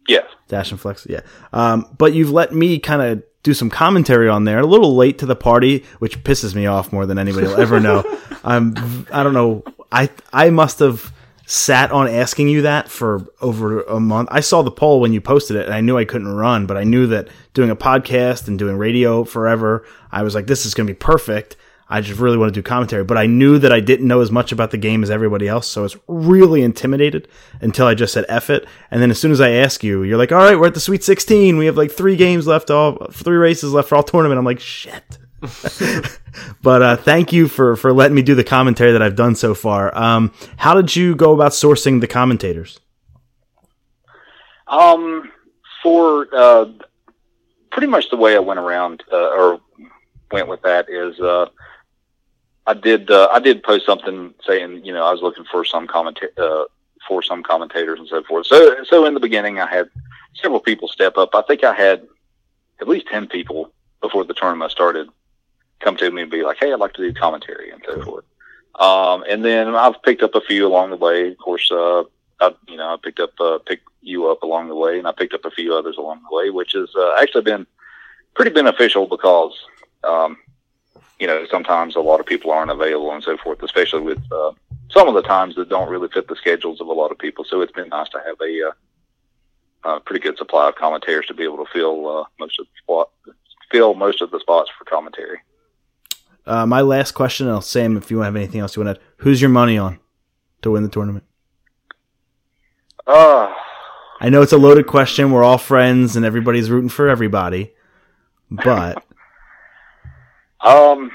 Yes. Dash and Flex, yeah. Um, but you've let me kind of do some commentary on there. A little late to the party, which pisses me off more than anybody will ever know. I'm, I don't know. I I must have sat on asking you that for over a month. I saw the poll when you posted it, and I knew I couldn't run, but I knew that doing a podcast and doing radio forever, I was like, this is going to be perfect. I just really want to do commentary, but I knew that I didn't know as much about the game as everybody else, so I was really intimidated until I just said F it. And then as soon as I ask you, you're like, all right, we're at the Sweet 16. We have like three games left, all three races left for all tournament. I'm like, shit. but uh, thank you for for letting me do the commentary that I've done so far. Um, how did you go about sourcing the commentators? Um, for uh, pretty much the way I went around uh, or went with that is uh, I did uh, I did post something saying you know I was looking for some commenta- uh, for some commentators and so forth. So so in the beginning I had several people step up. I think I had at least ten people before the tournament started come to me and be like, "Hey, I'd like to do commentary and so forth." Um, and then I've picked up a few along the way. Of course, uh, I, you know, I picked up, uh, picked you up along the way, and I picked up a few others along the way, which has uh, actually been pretty beneficial because, um, you know, sometimes a lot of people aren't available and so forth, especially with uh, some of the times that don't really fit the schedules of a lot of people. So it's been nice to have a, uh, a pretty good supply of commentators to be able to fill uh, most of the spot, fill most of the spots for commentary. Uh, my last question, and I'll Sam, if you have anything else you want to add, who's your money on to win the tournament? Uh, I know it's a loaded question. We're all friends, and everybody's rooting for everybody. But Um,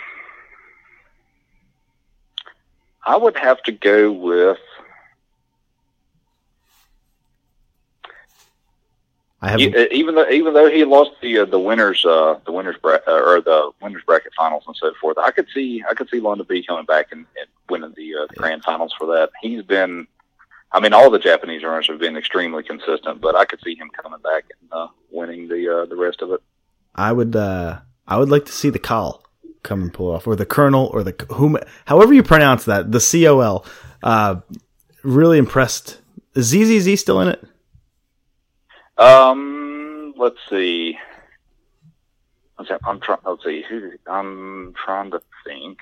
I would have to go with. I have e- even though even though he lost the uh, the winners uh, the winners bra- uh, or the winners bracket finals and so forth, I could see I could see London B coming back and, and winning the uh, grand finals for that. He's been, I mean, all the Japanese runners have been extremely consistent, but I could see him coming back and uh, winning the uh, the rest of it. I would uh I would like to see the call come and pull off, or the colonel, or the whom, however you pronounce that, the COL. Uh, really impressed. Is ZZZ still in it? Um, let's see. Let's see, I'm trying. Let's see. Who? I'm trying to think.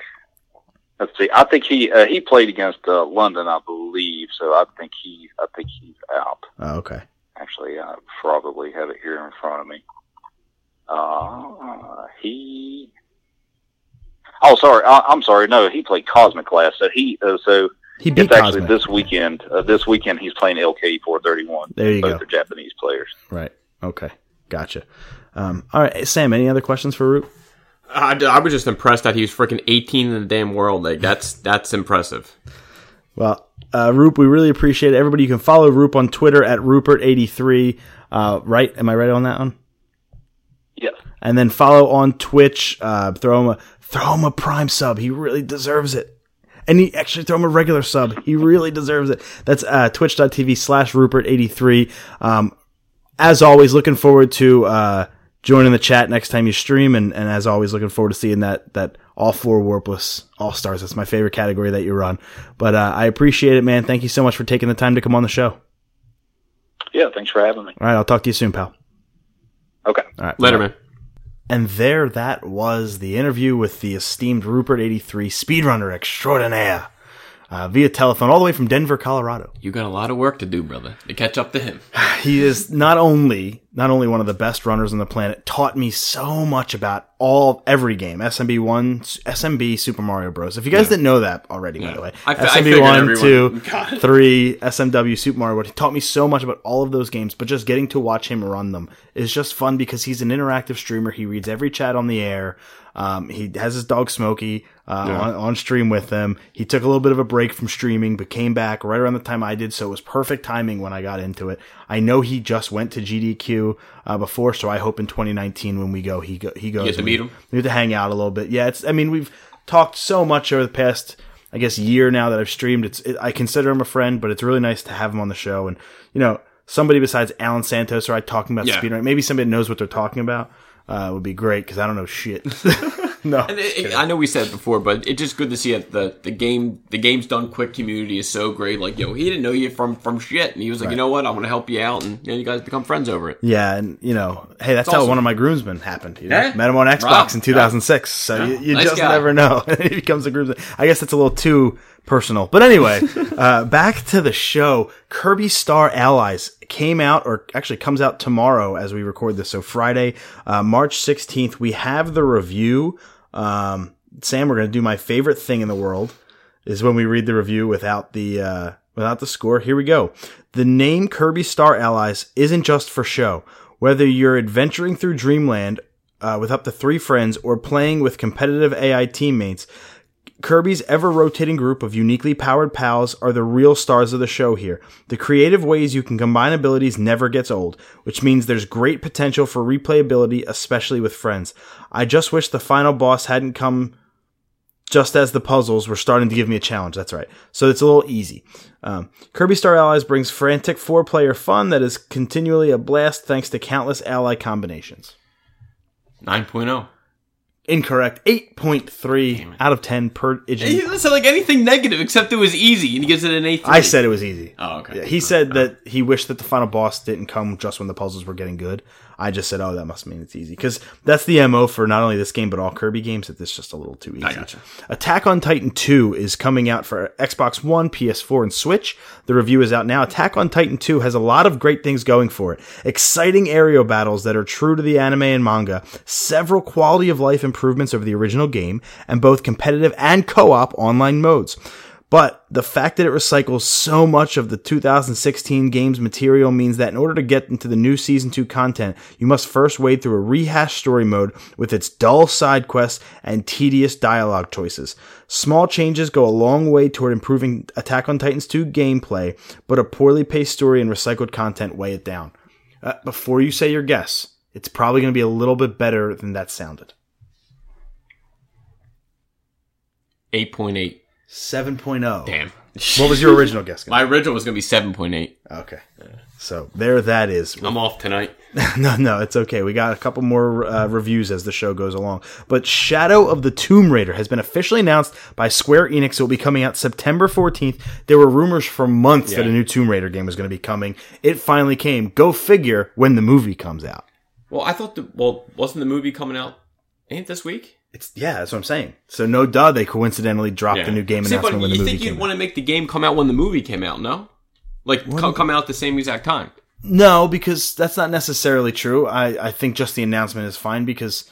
Let's see. I think he uh, he played against uh, London, I believe. So I think he I think he's out. Oh, okay. Actually, I probably have it here in front of me. Uh, he. Oh, sorry. I, I'm sorry. No, he played Kosmic last. So he uh, so He beat it's actually Kosmic. this weekend. Uh, this weekend he's playing LK 431. There you Both go. are Japanese players. Right. Okay. Gotcha. Um, all right, Sam. Any other questions for Root? I, I was just impressed that he was freaking 18 in the damn world. Like that's that's impressive. Well, uh, Roop, we really appreciate it. Everybody, you can follow Roop on Twitter at Rupert83. Uh, right? Am I right on that one? Yes. And then follow on Twitch. Uh, throw him a throw him a Prime sub. He really deserves it. And he actually throw him a regular sub. He really deserves it. That's uh, twitch.tv slash Rupert83. Um, as always, looking forward to uh, joining the chat next time you stream. And, and as always, looking forward to seeing that that all four warpless all stars. That's my favorite category that you run. But uh, I appreciate it, man. Thank you so much for taking the time to come on the show. Yeah. Thanks for having me. All right, I'll talk to you soon, pal. Okay. All right, Later, bye. man. And there that was the interview with the esteemed Rupert83 speedrunner extraordinaire uh, via telephone all the way from Denver, Colorado. You got a lot of work to do, brother, to catch up to him. He is not only not only one of the best runners on the planet, taught me so much about all every game. SMB one, SMB, Super Mario Bros. If you guys didn't know that already, by the way, I I SMB figured one, two, three, SMW, Super Mario World. He taught me so much about all of those games, but just getting to watch him run them is just fun because he's an interactive streamer. He reads every chat on the air. Um, he has his dog Smokey uh, on, on stream with him. He took a little bit of a break from streaming, but came back right around the time I did, so it was perfect timing when I got into it. I know he just went to GDQ uh, before, so I hope in 2019 when we go, he go, he goes. get to meet we- him? We get to hang out a little bit. Yeah, it's. I mean, we've talked so much over the past, I guess, year now that I've streamed. It's. It, I consider him a friend, but it's really nice to have him on the show, and you know, somebody besides Alan Santos or I talking about Yeah. speedrunning. Maybe somebody knows what they're talking about. Uh, would be great because I don't know shit. no, And it, it- I know we said it before, but it's just good to see that the the game the Games Done Quick community is so great. Like, yo, he didn't know you from from shit, and he was like, you know what, I want to help you out, and then you guys become friends over it. Yeah, and you know, hey, that's how awesome. one of my groomsmen happened. You know? Yeah? Met him on Xbox Wow. in 2006, so Yeah. you, you Nice just guy. never know. he becomes a groomsman. I guess that's a little too personal, but anyway, uh, back to the show. Kirby Star Allies came out, or actually comes out tomorrow as we record this. So Friday, uh, March 16th, we have the review. Um, Sam, we're going to do my favorite thing in the world is when we read the review without the uh, without the score. Here we go. The name Kirby Star Allies isn't just for show. Whether you're adventuring through Dreamland uh, with up to three friends or playing with competitive AI teammates, Kirby's ever rotating group of uniquely powered pals are the real stars of the show here. The creative ways you can combine abilities never gets old, which means there's great potential for replayability, especially with friends. I just wish the final boss hadn't come just as the puzzles were starting to give me a challenge. That's right. So it's a little easy. Um, Kirby Star Allies brings frantic four player fun that is continually a blast thanks to countless ally combinations. 9.0. Incorrect. 8.3 out of 10 per He doesn't sound like anything negative except it was easy, and he gives it an eight. I said it was easy. Oh, okay. Yeah, he said that he wished that the final boss didn't come just when the puzzles were getting good. I just said, oh, that must mean it's easy. Because that's the MO for not only this game, but all Kirby games, that it's just a little too easy. I gotcha. Attack on Titan 2 is coming out for Xbox One, PS4, and Switch. The review is out now. Attack on Titan 2 has a lot of great things going for it. Exciting aerial battles that are true to the anime and manga, several quality of life improvements over the original game, and both competitive and co-op online modes. But the fact that it recycles so much of the 2016 game's material means that in order to get into the new Season 2 content, you must first wade through a rehashed story mode with its dull side quests and tedious dialogue choices. Small changes go a long way toward improving Attack on Titans 2 gameplay, but a poorly paced story and recycled content weigh it down. Uh, before you say your guess, it's probably going to be a little bit better than that sounded. 8.8. 7.0. Damn. What was your original guess? My original was going to be 7.8. Okay. So there that is. I'm off tonight. no, no, it's okay. We got a couple more uh, reviews as the show goes along. But Shadow of the Tomb Raider has been officially announced by Square Enix. It will be coming out September 14th. There were rumors for months that a new Tomb Raider game was going to be coming. It finally came. Go figure when the movie comes out. Well, I thought the well wasn't the movie coming out ain't this week? It's yeah, that's what I'm saying. So no duh, they coincidentally dropped the new game See, announcement but when the you movie think came you'd want to make the game come out when the movie came out? No, like co- come out the same exact time. No, because that's not necessarily true. I, I think just the announcement is fine because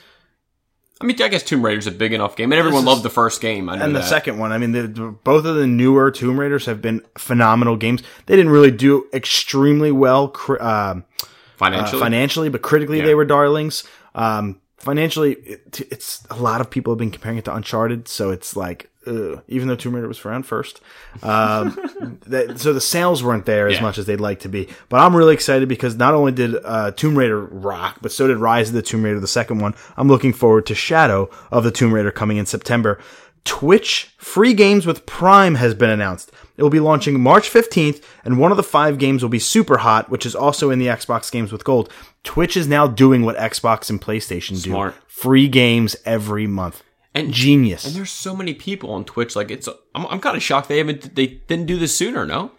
I mean, I guess Tomb Raider's a big enough game, and everyone is- loved the first game. I and the that. second one. I mean, the, the- both of the newer Tomb Raiders have been phenomenal games. They didn't really do extremely well cri- um, uh, financially. financially, but critically Yeah. they were darlings. Um, financially, it, it's a lot of people have been comparing it to Uncharted, so it's like, ugh, even though Tomb Raider was around first, um, that, so the sales weren't there as Yeah. much as they'd like to be. But I'm really excited because not only did uh, Tomb Raider rock, but so did Rise of the Tomb Raider, the second one. I'm looking forward to Shadow of the Tomb Raider coming in September. Twitch free games with Prime has been announced. It will be launching March 15th, and one of the five games will be Super Hot, which is also in the Xbox games with gold. Twitch is now doing what Xbox and PlayStation Smart. do. Free games every month. and Genius. And there's so many people on Twitch. Like it's, I'm, I'm kind of shocked they haven't, they didn't do this sooner. No,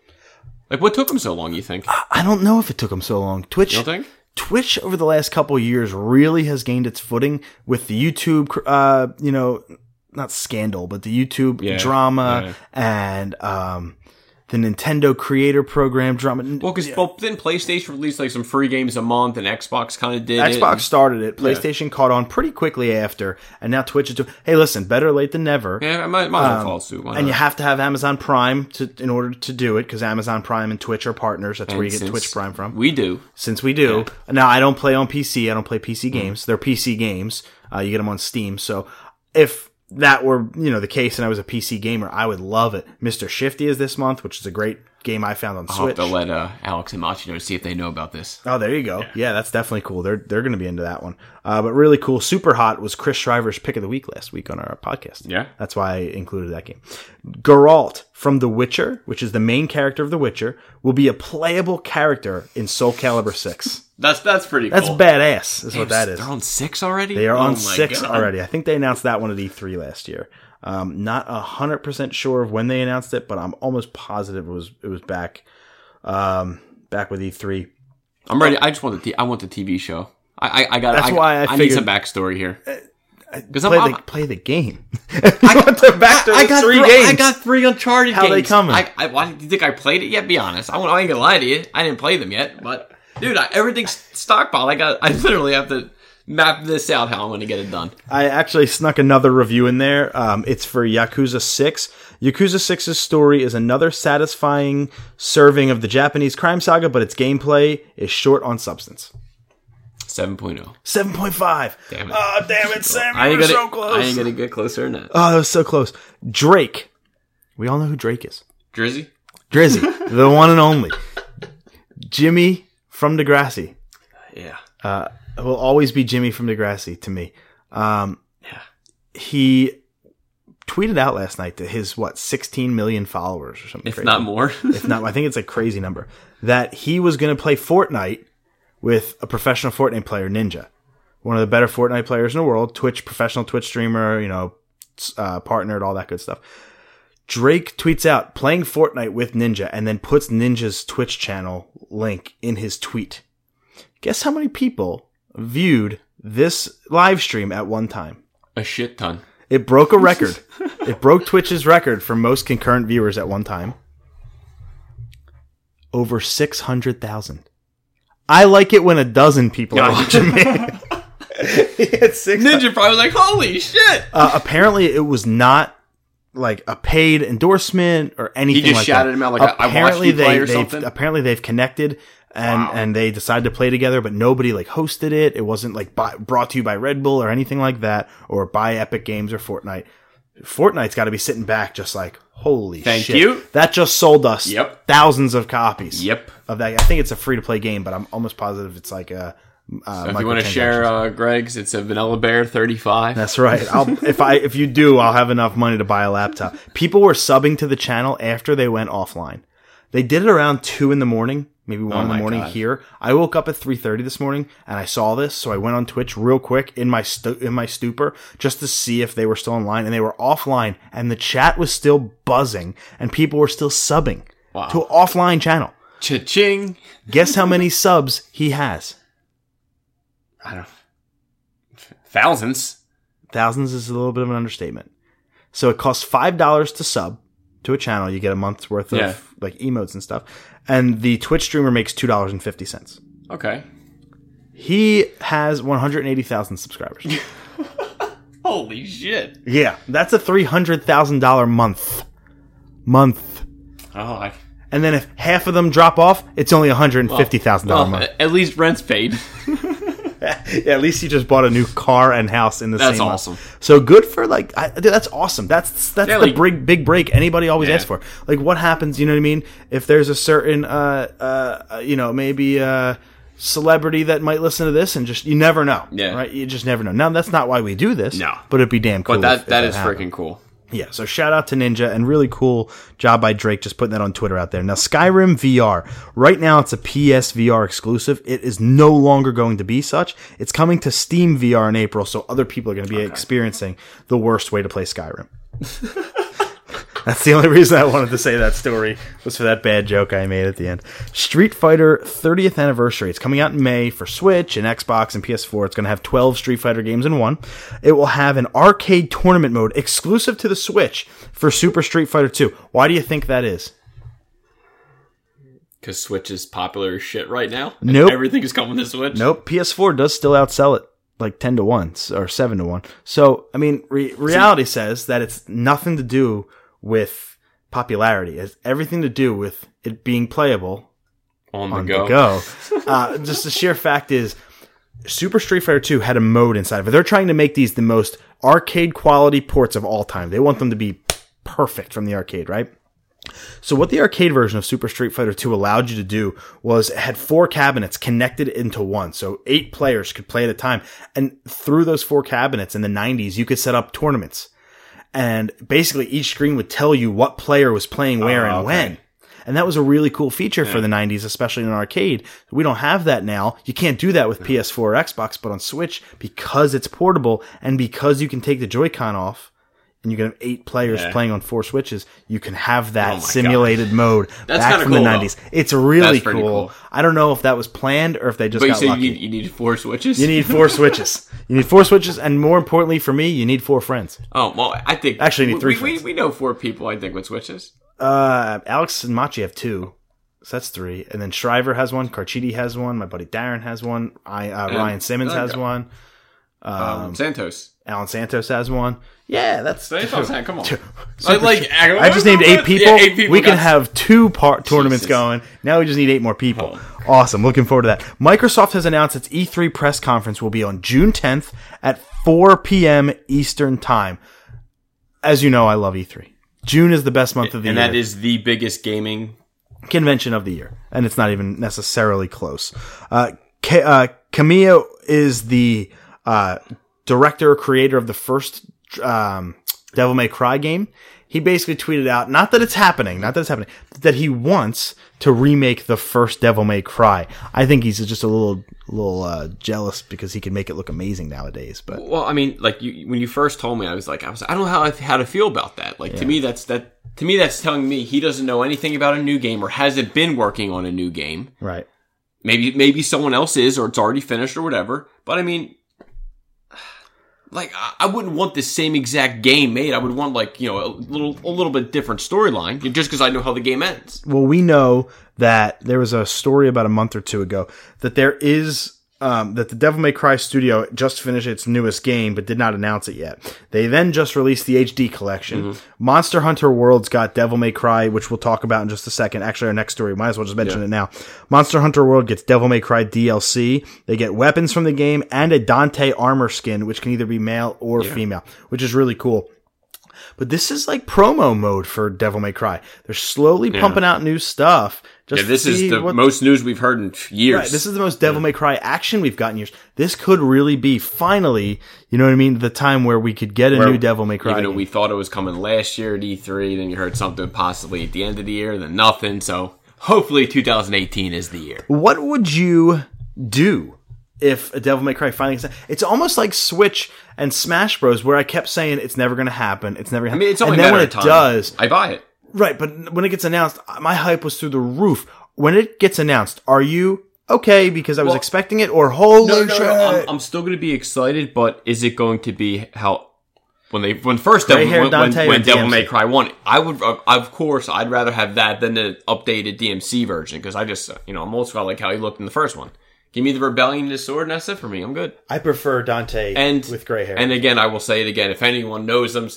like what took them so long? You think? I don't know if it took them so long. Twitch, You think? Twitch over the last couple of years really has gained its footing with the YouTube, uh, you know, not scandal, but the YouTube Yeah, drama yeah. and um, the Nintendo Creator Program drama. Well, because well, then PlayStation released like some free games a month, and Xbox kind of did it. Xbox started it. PlayStation caught on pretty quickly after, and now Twitch is doing. Hey, listen, better late than never. Yeah, I might, might as well follow suit. Why Um, And you have to have Amazon Prime to in order to do it because Amazon Prime and Twitch are partners. That's where you get Twitch Prime from. We do. since we do. Now I don't play on PC. I don't play PC games. They're PC games. Uh, you get them on Steam. So if that were you know the case and I was a PC gamer, I would love it. Mister Shifty is this month, which is a great game I found on I'll have Switch. to let uh, Alex and Machi know see if they know about this. Oh, there you go. Yeah. that's definitely cool. They're they're going to be into that one. Uh, but really cool. Super hot was Chris Shriver's pick of the week last week on our podcast. Yeah. that's why I included that game. Geralt from The Witcher, which is the main character of The Witcher, will be a playable character in Soul Calibur Six. That's that's pretty. That's cool. badass. Is what that is. They're on six already. They are Oh on six God. already. I think they announced that one at E3 last year. Um, not hundred percent sure of when they announced it, but I'm almost positive it was it was back um, back with E3. I'm ready. I just want the. T- I want the TV show. I I, I got. That's I, why I I need some backstory here. Because I'm, Play I'm the play the game. I want the back to I got three games. I got three Uncharted How games. they coming? I, I, why, do you think I played it yet? Be honest. I, I ain't gonna lie to you. I didn't play them yet, but dude, I, everything's stockpiled. I got. I literally have to map this out how I'm gonna get it done. I actually snuck another review in there. Um, it's for Yakuza 6. Yakuza 6's story is another satisfying serving of the Japanese crime saga, but its gameplay is short on substance. 7.0. 7.5. Damn it. Oh, damn it, Sam. I ain't were gonna. so close. I ain't gonna get closer than that. Oh, that was so close. Drake. We all know who Drake is. Drizzy. Drizzy, the one and only. Jimmy from Degrassi. Yeah. Uh, will always be Jimmy from Degrassi to me. Um, Yeah. he tweeted out last night that his what 16 million followers or something If crazy. not more. if not I think it's a crazy number that he was going to play Fortnite with a professional Fortnite player Ninja one of the better Fortnite players in the world Twitch professional Twitch streamer you know uh, partnered all that good stuff Drake tweets out playing Fortnite with Ninja and then puts Ninja's Twitch channel link in his tweet guess how many people viewed this live stream at one time a shit ton. it broke a record. it broke Twitch's record for most concurrent viewers at one time. Over 600,000. I like it when a dozen people are watching me. it's six. Ninja probably was like, "Holy shit!" Uh, apparently, it was not like a paid endorsement or anything He just like shouted that. him out like, "I- I watched apparently you play they or something?" apparently they've connected and Wow. and they decided to play together, but nobody like hosted it. It wasn't like by, brought to you by Red Bull or anything like that, or by Epic Games or Fortnite. Fortnite's got to be sitting back just like holy Thank shit. you. That just sold us Yep. thousands of copies. Yep. Of that, I think it's a free to play game, but I'm almost positive it's like a. Uh, If you want to share uh, Greg's, it's a Vanilla Bear 35. That's right. I'll, if I if you do, I'll have enough money to buy a laptop. People were subbing to the channel after they went offline. They did it around two in the morning, maybe one oh in the Oh morning God. here. I woke up at three thirty this morning and I saw this, so I went on Twitch real quick in my stu- in my stupor just to see if they were still online, and they were offline, and the chat was still buzzing, and people were still subbing Wow. to an offline channel. Cha-ching. Guess how many subs he has? I don't Thousands. Thousands is a little bit of an understatement. So it costs five dollars to sub to a channel. You get a month's worth of Yeah. like emotes and stuff. And the Twitch streamer makes two dollars and fifty cents. Okay. He has one hundred eighty thousand subscribers. Holy shit! Yeah, that's a three hundred thousand dollar month. Month. Oh, I, And then if half of them drop off, it's only a hundred fifty thousand dollar well, month. at least rent's paid. Yeah, at least you just bought a new car and house in the That's same month. awesome. So good for like, I, dude, that's awesome. That's that's Yeah, the like- big big break anybody always Yeah. asks for. Like, what happens? You know what I mean? If there's a certain, uh, uh, uh, you know, maybe a celebrity that might listen to this, and just you never know. Yeah. right. You just never know. Now that's not why we do this. No. but it'd be damn cool. But that if- that if is happened. freaking cool. Yeah, so shout out to Ninja and really cool job by Drake just putting that on Twitter out there. Now, Skyrim VR, right now it's a PSVR exclusive. It is no longer going to be such. It's coming to Steam VR in April, so other people are going to be experiencing the worst way to play Skyrim. That's the only reason I wanted to say that story was for that bad joke I made at the end. Street Fighter 30th anniversary. It's coming out in May for Switch and Xbox and PS4. It's going to have 12 Street Fighter games in one. It will have an arcade tournament mode exclusive to the Switch for Super Street Fighter 2. Why do you think that is? Because Switch is popular as shit right now. Nope. Everything is coming to Switch. Nope, PS4 does still outsell it like 10 to 1 or 7 to 1. So, I mean, re- reality says that it's nothing to do with popularity. It has everything to do with it being playable On the on go. the go. uh, just the sheer fact is, Super Street Fighter 2 had a mode inside of it. They're trying to make these the most arcade quality ports of all time. They want them to be perfect from the arcade, right? So what the arcade version of Super Street Fighter 2 allowed you to do was it had four cabinets connected into one. So eight players could play at a time. And through those four cabinets in the 90s, you could set up tournaments. And basically each screen would tell you what player was playing where Oh, and okay. when. And that was a really cool feature for the 90s, especially in an arcade. We don't have that now. You can't do that with PS4 or Xbox, but on Switch, because it's portable and because you can take the Joy-Con off and you can have eight players Yeah. playing on four switches, you can have that Oh simulated mode That's back from the cool, 90s. It's really cool. cool. I don't know if that was planned or if they just But you got said lucky. you need, you need four switches? You need four switches. You need four switches, and more importantly for me, you need four friends. Oh, well, I think. Actually, you need three we, we, friends. we know four people, I think, with switches. Uh, Alex and Machi have two. So that's three. And then Shriver has one. Carchidi has one. My buddy Darren has one. I, uh, Ryan Simmons has one. Um, Santos. Alan Santos has one. Yeah, that's. Santos, hey, come on. Like, like, I just named eight people. Yeah, eight people. we can have two part tournaments Jesus. going. Now we just need eight more people. Oh. Awesome. Looking forward to that. Microsoft has announced its E3 press conference will be on June 10th at 4 p.m. Eastern Time. As you know, I love E3. June is the best month of the and year. And that is the biggest gaming. convention of the year, and it's not even necessarily close. Uh, Ka- uh, Kamiya is the uh, director or creator of the first um, Devil May Cry game. He basically tweeted out, not that it's happening, not that it's happening, that he wants to remake the first Devil May Cry. I think he's just a little, little uh, jealous because he can make it look amazing nowadays. But Well, I mean, like you, when you first told me, I was like, I was, I don't know how I, how to feel about that. Like to me, that's that. To me, that's telling me he doesn't know anything about a new game or hasn't been working on a new game. right, Maybe maybe someone else is or it's already finished or whatever. But I mean, like I, wouldn't want the same exact game made. I would want like you know a little a little bit different storyline just because I know how the game ends. well, we know that there was a story about a month or two ago that there is um, that the Devil May Cry studio just finished its newest game, but did not announce it yet. They then just released the HD collection. Monster Hunter World's got Devil May Cry, which we'll talk about in just a second. Actually, our next story, might as well just mention Yeah. it now. Monster Hunter World gets Devil May Cry DLC. They get weapons from the game and a Dante armor skin, which can either be male or female, which is really cool. But this is like promo mode for Devil May Cry. They're slowly pumping out new stuff. Just Yeah, this is the most news we've heard in years. Right, this is the most Devil May Cry action we've gotten years. This could really be finally, you know what I mean, the time where we could get a Where new Devil May Cry. Even though we thought it was coming last year at E3, then you heard something possibly at the end of the year, then nothing. So hopefully 2018 is the year. what would you do if a Devil May Cry finally? It's almost like Switch and Smash Bros, where I kept saying it's never going to happen. It's never. I Gonna mean, it's only and then when it time. does, I buy it. right? But when it gets announced, my hype was through the roof. When it gets announced, are you okay because I was Well- expecting it, or holy No, no, shit? no, I'm, I'm still going to be excited, but is it going to be how when they when first Devil, when, when, when Devil May Cry one? I would uh, of course I'd rather have that than the updated DMC version because I just uh, you know I'm old school like how he looked in the first one. Give me the rebellion and the sword, and that's it for me. I'm good. I prefer Dante And with gray hair. And again, I will say it again. If anyone knows them,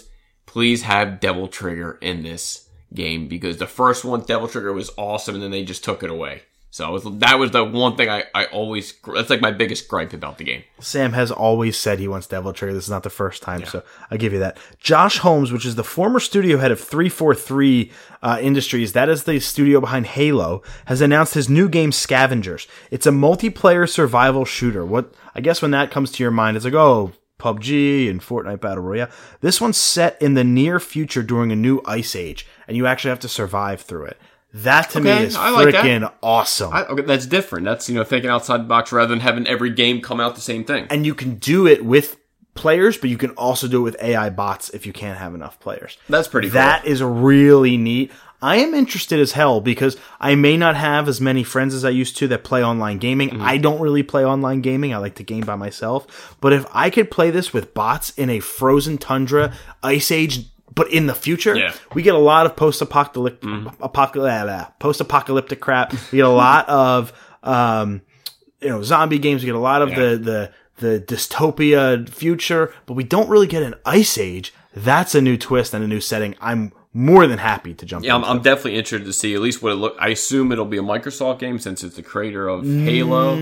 please have Devil Trigger in this game because the first one, Devil Trigger, was awesome, and then they just took it away. So was, that was the one thing I, I always. That's like my biggest gripe about the game. Sam has always said he wants Devil Trigger. This is not the first time, so I'll give you that. Josh Holmes, which is the former studio head of 343 uh, Industries, that is the studio behind Halo, has announced his new game Scavengers. It's a multiplayer survival shooter. What I guess when that comes to your mind, it's like, oh, PUBG and Fortnite Battle Royale. This one's set in the near future during a new ice age, and you actually have to survive through it. That to me is I like that. freaking awesome. I, okay, that's different. That's you know thinking outside the box rather than having every game come out the same thing. and you can do it with players, but you can also do it with AI bots if you can't have enough players. That's pretty cool. That is really neat. I am interested as hell because I may not have as many friends as I used to that play online gaming. Mm-hmm. I don't really play online gaming. I like to game by myself. But if I could play this with bots in a frozen tundra, ice age, but in the future, Yeah. Mm-hmm. we get a lot of post-apocalyptic, apocalyptic, post-apocalyptic crap. We get a lot of, um, you know, zombie games. We get a lot of the, the, the dystopia future, but we don't really get an ice age. That's a new twist and a new setting. I'm more than happy to jump Yeah, I'm. I'm definitely interested to see at least what it look. I assume it'll be a Microsoft game since it's the creator of Halo.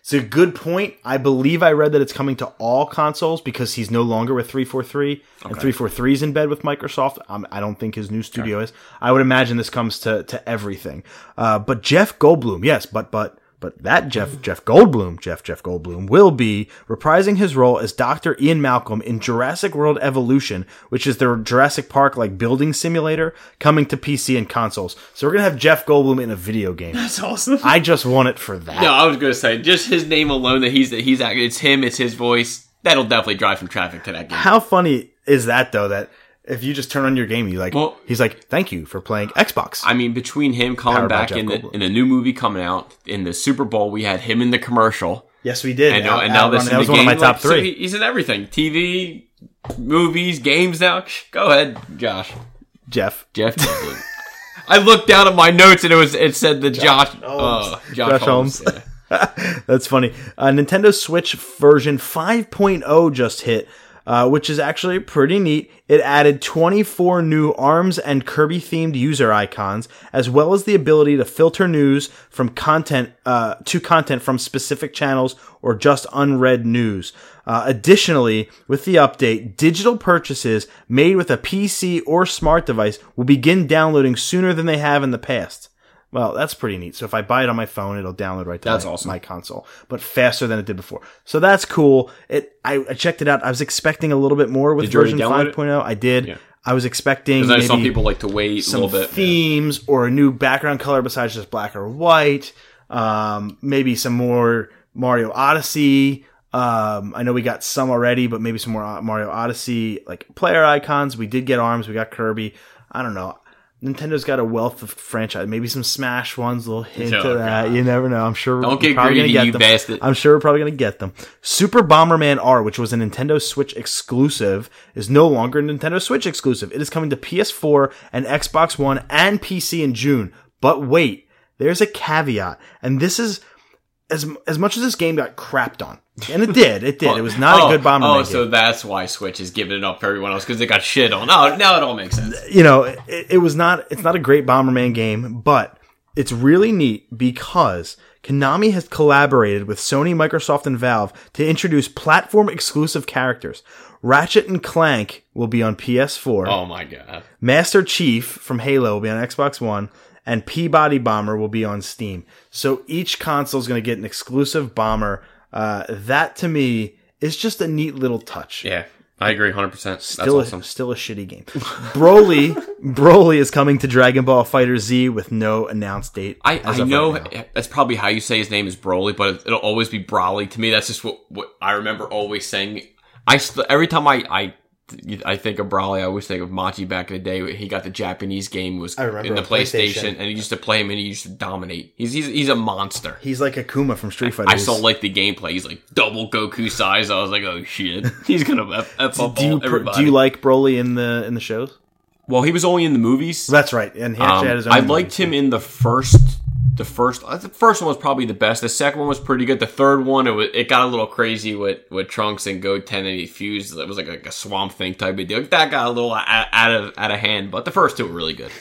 It's a good point. I believe I read that it's coming to all consoles because he's no longer with 343 and 343 is in bed with Microsoft. Um, I don't think his new studio is. I would imagine this comes to, to everything. Uh, but Jeff Goldblum, yes, but, but, but that Jeff, Jeff Goldblum, Jeff, Jeff Goldblum will be reprising his role as Dr. Ian Malcolm in Jurassic World Evolution, which is the Jurassic Park like building simulator coming to PC and consoles. So we're going to have Jeff Goldblum in a video game. That's awesome. I just want it for that. No, I was gonna say just his name alone that he's that he's act- it's him, it's his voice. That'll definitely drive some traffic to that game. How funny is that though? That if you just turn on your game, you like, Well- he's like, "Thank you for playing Xbox." I mean, between him coming Powered back in the Goldblum. in a new movie coming out in the Super Bowl, we had him in the commercial, yes, we did. and, now and now this in that was the one game. of my top like, so three. he- he's in everything: TV, movies, games. Now, go ahead, Josh, Jeff, Jeff. I looked down at my notes and it was it said the Josh uh, Josh, Josh Holmes. Holmes. Yeah. that's funny. Uh, Nintendo Switch version 5.0 just hit, uh, which is actually pretty neat. It added 24 new ARMS and Kirby themed user icons, as well as the ability to filter news from content uh, to content from specific channels or just unread news. Uh, additionally, with the update, digital purchases made with a PC or smart device will begin downloading sooner than they have in the past. Well, that's pretty neat. So if I buy it on my phone, it'll download right to That's my, awesome. my console, but faster than it did before. So that's cool. It I, I checked it out. I was expecting a little bit more with version download it? 5.0. I did. Yeah. I was expecting Because I know maybe some people like to wait a some little bit. themes or a new background color besides just black or white. Um, maybe some more Mario Odyssey. Um, I know we got some already, but maybe some more uh, Mario Odyssey like player icons. We did get arms. We got Kirby. I don't know. Nintendo's got a wealth of franchise. Maybe some Smash ones. A little hint Oh, of that. You never know. I'm sure. Don't we're get probably greedy, gonna get you them. bastard. I'm sure we're probably going to get them. Super Bomberman R, which was a Nintendo Switch exclusive, is no longer a Nintendo Switch exclusive. It is coming to PS4 and Xbox One and PC in June. But wait, there's a caveat, and this is as as much as this game got crapped on, and it did, it did. It was not oh, a good Bomberman Oh, so game. that's why Switch is giving it up for everyone else because it got shit on. Oh, now it all makes sense. you know, it, it was not, it's not a great Bomberman game, but it's really neat because Konami has collaborated with Sony, Microsoft, and Valve to introduce platform exclusive characters. Ratchet and Clank will be on PS4. Oh my god. Master Chief from Halo will be on Xbox One, and P-Body Bomber will be on Steam. So each console is going to get an exclusive bomber. Uh, that to me is just a neat little touch. Yeah, I agree 100%. That's Still, awesome. a, still a shitty game. Broly, Broly is coming to Dragon Ball Fighter Z with no announced date. I, I know right that's probably how you say his name is Broly, but it'll always be Broly to me. That's just what, what I remember always saying. I st- every time I, I I think of Brawley, I always think of Machi back in the day. He got the Japanese game was in the PlayStation, PlayStation. and he used to play him and he used to dominate. He's he's, he's a monster. He's like Akuma from Street Fighter. I He's- still like the gameplay. He's like double Goku size. I was like, oh shit, he's gonna f, f up do you everybody. do you like Broly in the in the shows? well, he was only in the movies. That's right, and he actually Um, had his own. I liked him in the first the first uh, the first one was probably the best. The second one was pretty good. The third one it was, it got a little crazy with with Trunks and Goten and he fused. It was like, like a swamp thing type of deal. That got a little out, out of out of hand. But the first two were really good.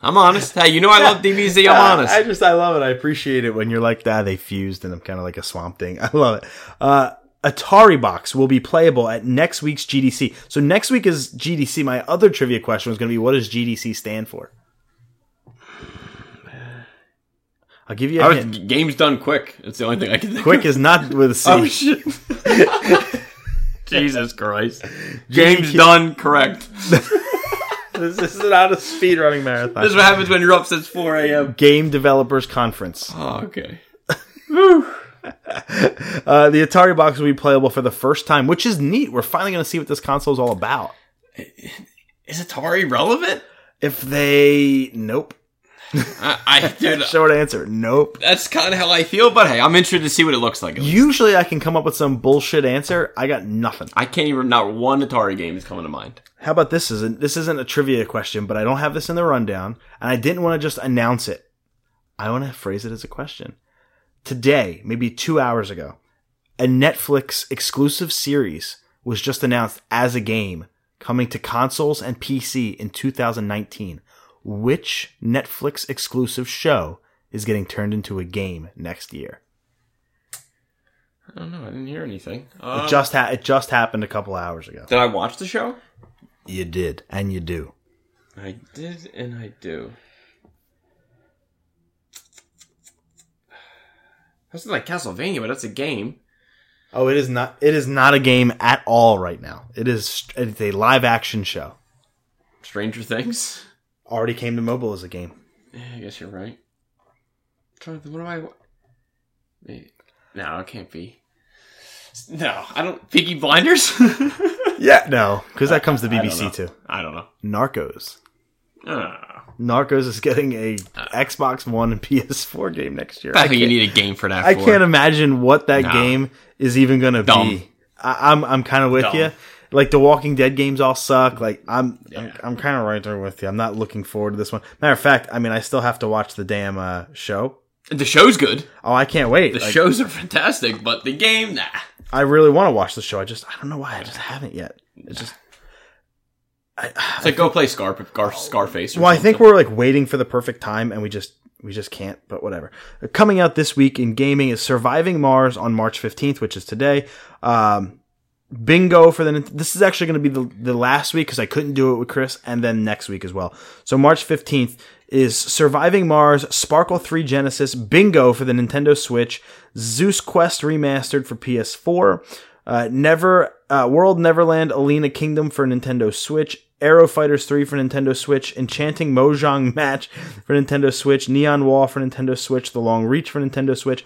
I'm honest. Hey, you know I love DBZ. I'm honest. I just I love it. I appreciate it when you're like that. They fused and I'm kind of like a swamp thing. I love it. Uh, Atari Box will be playable at next week's GDC. So next week is GDC. My other trivia question was going to be, what does GDC stand for? I'll give you a I was, hint. game's done quick. That's the only thing I can think. Quick of. is not with a C. Oh shit! Jesus Christ! Game's done correct. this is not a speed running marathon. This is what happens when you're up since 4 a.m. Game Developers Conference. Oh, okay. Uh, the Atari Box will be playable for the first time, which is neat. We're finally going to see what this console is all about. Is Atari relevant? If they, nope. I, I dude, Short answer, nope. that's kind of how I feel. But hey, I'm interested to see what it looks like. Usually I can come up with some bullshit answer. I got nothing. I can't even. Not one Atari game is coming to mind. How about this? Isn't this isn't a trivia question, but I don't have this in the rundown, and I didn't want to just announce it. I want to phrase it as a question. Today, maybe two hours ago, a Netflix exclusive series was just announced as a game coming to consoles and PC in 2019. Which Netflix exclusive show is getting turned into a game next year? I don't know. I didn't hear anything. It Um, just ha- it just happened a couple hours ago. did I watch the show? You did, and you do. I did, and I do. That's not like Castlevania, but that's a game. Oh, it is not. It is not a game at all right now. It is. It's a live action show. Stranger Things. Already came to mobile as a game. Yeah, I guess you're right. I'm trying to think, what do I? wa- Maybe. No, it can't be. No, I don't. Peaky Blinders. Yeah, no, because that comes to I. BBC too. I don't know. Narcos. Uh, Narcos is getting a Xbox One and PS4 game next year. I I think you need a game for that. I for. can't imagine what that No. game is even going to be. I, I'm I'm kind of with Dumb. you. Like the Walking Dead games all suck. Like I'm I'm, I'm kind of right there with you. I'm not looking forward to this one. Matter of fact, I mean I still have to watch the damn uh, show. The show's good. Oh, I can't wait. The Like, shows are fantastic, but the game, nah. I really want to watch the show. I just I don't know why I just haven't yet. It's just It's like go play Scar, Scar Scarface. Or well, I think we're like waiting for the perfect time, and we just we just can't. But whatever. Coming out this week in gaming is Surviving Mars on March fifteenth, which is today. Um, Bingo for the this is actually going to be the the last week because I couldn't do it with Chris, and then next week as well. So March fifteenth is Surviving Mars, Sparkle Three Genesis, Bingo for the Nintendo Switch, Zeus Quest remastered for PS4. Uh, Never uh, World Neverland Alina Kingdom for Nintendo Switch, Aero Fighters 3 for Nintendo Switch, Enchanting Mahjong Match for Nintendo Switch, Neon Wall for Nintendo Switch, The Long Reach for Nintendo Switch,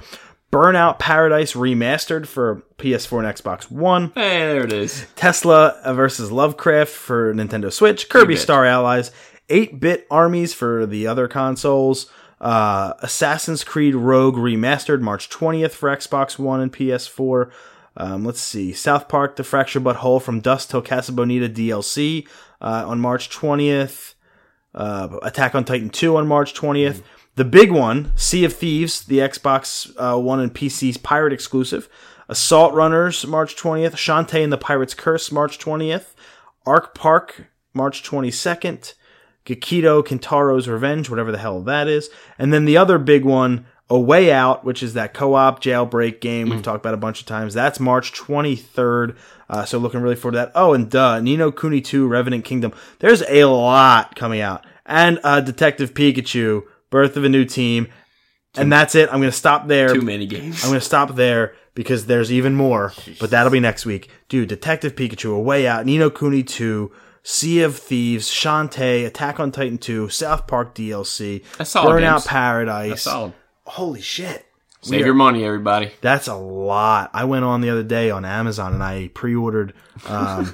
Burnout Paradise Remastered for PS4 and Xbox One, Hey, there it is. Tesla versus Lovecraft for Nintendo Switch, Kirby 8-bit. Star Allies, 8-bit armies for the other consoles, uh, Assassin's Creed Rogue Remastered March 20th for Xbox One and PS4. Um, let's see, South Park: The Fractured But Whole from Dusk Till Casa Bonita DLC uh, on March 20th. Uh, Attack on Titan 2 on March 20th. The big one, Sea of Thieves, the Xbox uh, One and PC's pirate exclusive. Assault Runners, March 20th. Shantae and the Pirate's Curse, March 20th. Ark Park, March 22nd. Gakito Kintaro's Revenge, whatever the hell that is. And then the other big one, A Way Out, which is that co-op jailbreak game we've talked about a bunch of times. That's March 23rd. Uh, so looking really forward to that. Oh, and duh, Ni no Kuni 2, Revenant Kingdom. There's a lot coming out. And uh, Detective Pikachu, Birth of a New Team. And that's it. I'm going to stop there. Too many games. I'm going to stop there because there's even more, but that'll be next week. Dude, Detective Pikachu, A Way Out, Ni no Kuni 2, Sea of Thieves, Shantae, Attack on Titan 2, South Park DLC, That's solid Burnout games. Paradise. That's solid. Holy shit. Save your money, everybody. That's a lot. I went on the other day on Amazon and I pre-ordered um,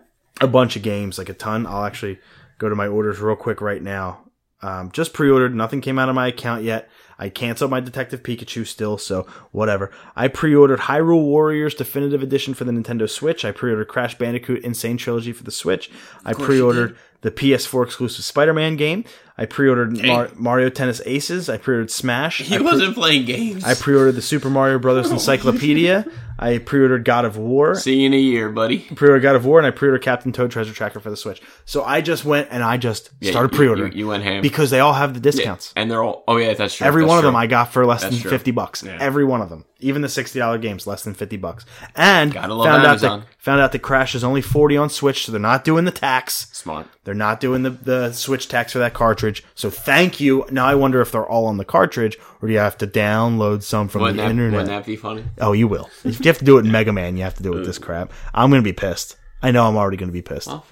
a bunch of games, like a ton. I'll actually go to my orders real quick right now. Um, just pre-ordered. Nothing came out of my account yet. I canceled my Detective Pikachu still, so whatever. I pre-ordered Hyrule Warriors Definitive Edition for the Nintendo Switch. I pre-ordered Crash Bandicoot N. Sane Trilogy for the Switch. I pre-ordered the PS4 exclusive Spider-Man game. I pre-ordered Mar- Mario Tennis Aces. I pre-ordered Smash. He I pre- wasn't playing games. I pre-ordered the Super Mario Brothers oh. Encyclopedia. I pre-ordered God of War. See you in a year, buddy. Pre-ordered God of War, and I pre-ordered Captain Toad Treasure Tracker for the Switch. So I just went and I just Yeah, started you- pre-ordering You, you went ham because they all have the discounts. and they're all. Oh yeah, that's true. Every That's one of true. them I got for less That's than true. fifty bucks. Yeah. Every one of them, even the sixty dollar games, less than fifty bucks. And found out that found out that Crash is only forty on Switch, so they're not doing the tax. smart. They're not doing the, the Switch tax for that cartridge. So thank you. Now I wonder if they're all on the cartridge, or do you have to download some from Wouldn't the that, internet? wouldn't that be funny? Oh, you will. If you have to do it in Mega Man, you have to do it with this crap. I'm gonna be pissed. I know I'm already gonna be pissed. Well,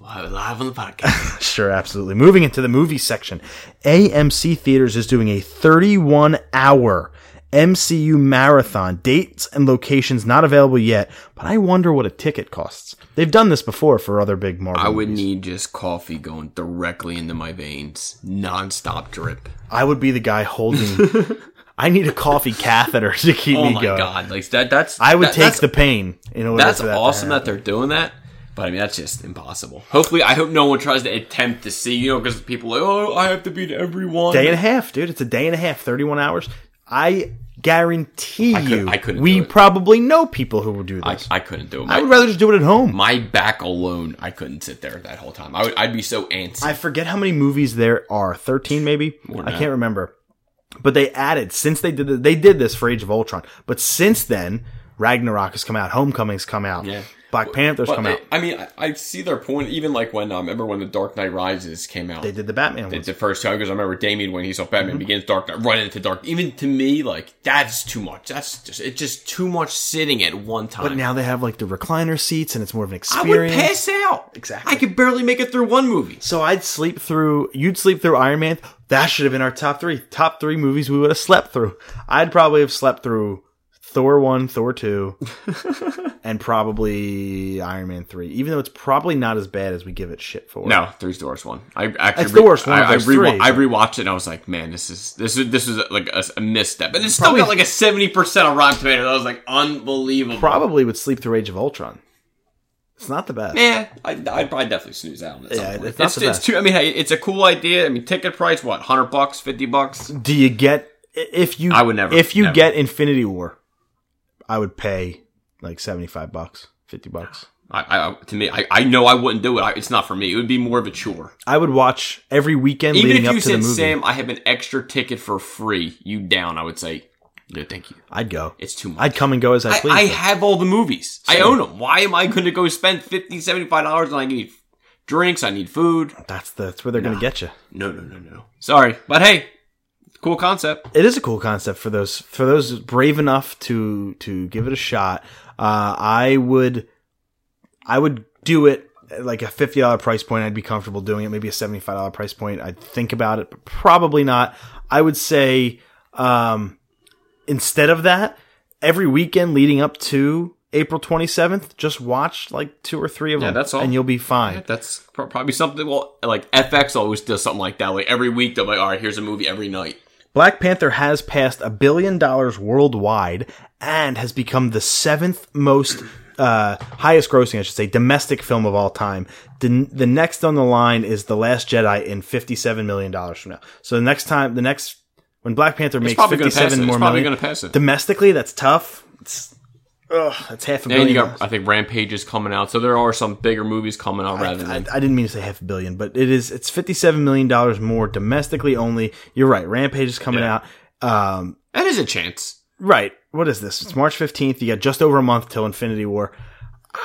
we'll live on the podcast. Sure, absolutely. Moving into the movie section, AMC Theaters is doing a 31 hour MCU marathon. Dates and locations not available yet, but I wonder what a ticket costs. They've done this before for other big Marvel. I would movies. need just coffee going directly into my veins, non-stop drip. I would be the guy holding. I need a coffee catheter to keep Oh me my going. god, like that. That's I would that- take the pain in order. That's that awesome that they're doing that. But I mean, that's just impossible. Hopefully, I hope no one tries to attempt to see, you know, because people are like, oh, I have to beat everyone. day and a half, dude. It's a day and a half, 31 hours. I guarantee could- you, I couldn't we probably know people who would do I, this. I couldn't do it. I would rather just do it at home. my back alone, I couldn't sit there that whole time. I would, I'd be so antsy. I forget how many movies there are. 13 maybe? I can't remember. But they added since they did the, they did this for Age of Ultron. But since then, Ragnarok has come out, Homecoming's come out, Yeah. Black Panther's But come I, out. I mean, I, I see their point. Even like when I remember when the Dark Knight Rises came out. They did the Batman the, ones. the first time because I remember Damien when he saw Mm-hmm. Batman Begins, Dark Knight, right into Dark. Even to me, like that's too much. That's just it's just too much sitting at one time. But now they have like the recliner seats, and it's more of an experience. I would pass out. Exactly. I could barely make it through one movie. So I'd sleep through. You'd sleep through Iron Man. That should have been our top three. Top three movies we would have slept through. I'd probably have slept through Thor one, Thor two, and probably Iron Man three. Even though it's probably not as bad as we give it shit for. No, three's the worst one. I actually It's the worst one of I, I, those rewa- three. I rewatched it and I was like, man, this is this is this is like a, a misstep, and it's still Probably- got like a seventy percent on Rotten Tomatoes. I was like, unbelievable. probably would sleep through Age of Ultron. It's not the best. Yeah, I, I'd probably definitely snooze out. At some Yeah, point. it's not it's, the it's best. too. I mean, hey, it's a cool idea. I mean, ticket price what? Hundred bucks, fifty bucks. Do you get if you? I would never- If you never. get Infinity War, I would pay like seventy five bucks, fifty bucks. I, I to me, I, I know I wouldn't do it. I, it's not for me. It would be more of a chore. I would watch every weekend Even leading if up you to the said. Sam, I have an extra ticket for free. You down? I would say, no, thank you. I'd go. It's too much. I'd come and go as I I, please. I have all the movies. I own them. Why am I going to go spend 50 dollars and I need drinks? I need food. that's the, that's where they're going to get you. No, no, no, no. Sorry, but hey, cool concept. It is a cool concept for those for those brave enough to to give it a shot. Uh, I would I would do it at like a fifty dollar price point. I'd be comfortable doing it. Maybe a seventy five dollar price point. I'd think about it, but probably not. I would say um, instead of that, every weekend leading up to April twenty seventh, just watch like two or three of Yeah, them. that's all. and you'll be fine. That's probably something. Well, like FX always does something like that. Like every week, they're like, all right, here's a movie every night. Black Panther has passed a billion dollars worldwide and has become the seventh most uh, highest grossing, I should say, domestic film of all time. The, the next on the line is The Last Jedi in $57 million from now. So the next time, the next, when Black Panther makes probably gonna 57 it. more It's probably million, gonna pass it. domestically, that's tough. It's, ugh, that's half a And billion. you got. I think, Rampage is coming out. So there are some bigger movies coming out rather I, than. I didn't mean to say half a billion, but it is, it's $57 million more domestically only. You're right. Rampage is coming Yeah. out. Um, That is a chance. Right. What is this? It's March 15th. You got just over a month till Infinity War.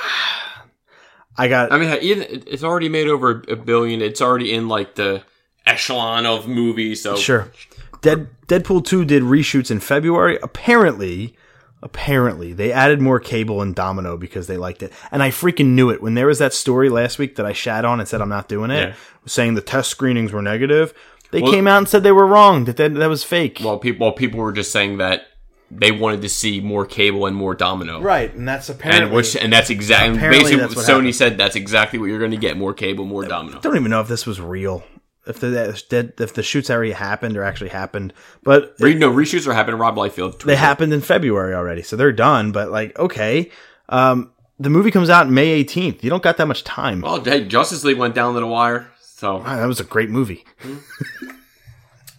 I got I mean, it's already made over a billion. It's already in like the echelon of movies. So sure. Dead Deadpool 2 did reshoots in February. Apparently, apparently they added more cable and domino because they liked it. And I freaking knew it when there was that story last week that I shat on and said I'm not doing it, Yeah. saying the test screenings were negative. They Well- came out and said they were wrong. That that, that was fake. Well, people, well, people were just saying that they wanted to see more cable and more domino. right, and that's apparently And which and that's exactly basically that's what Sony happened. said that's exactly what you're going to get more cable, more domino. I don't even know if this was real. If the if the shoots already happened or actually happened, but Re- no reshoots are happening. Rob Liefeld. they happened in February already, so they're done. But like, okay, um, the movie comes out May 18th. You don't got that much time. Well, hey, Justice League went down to the wire. So Wow, that was a great movie.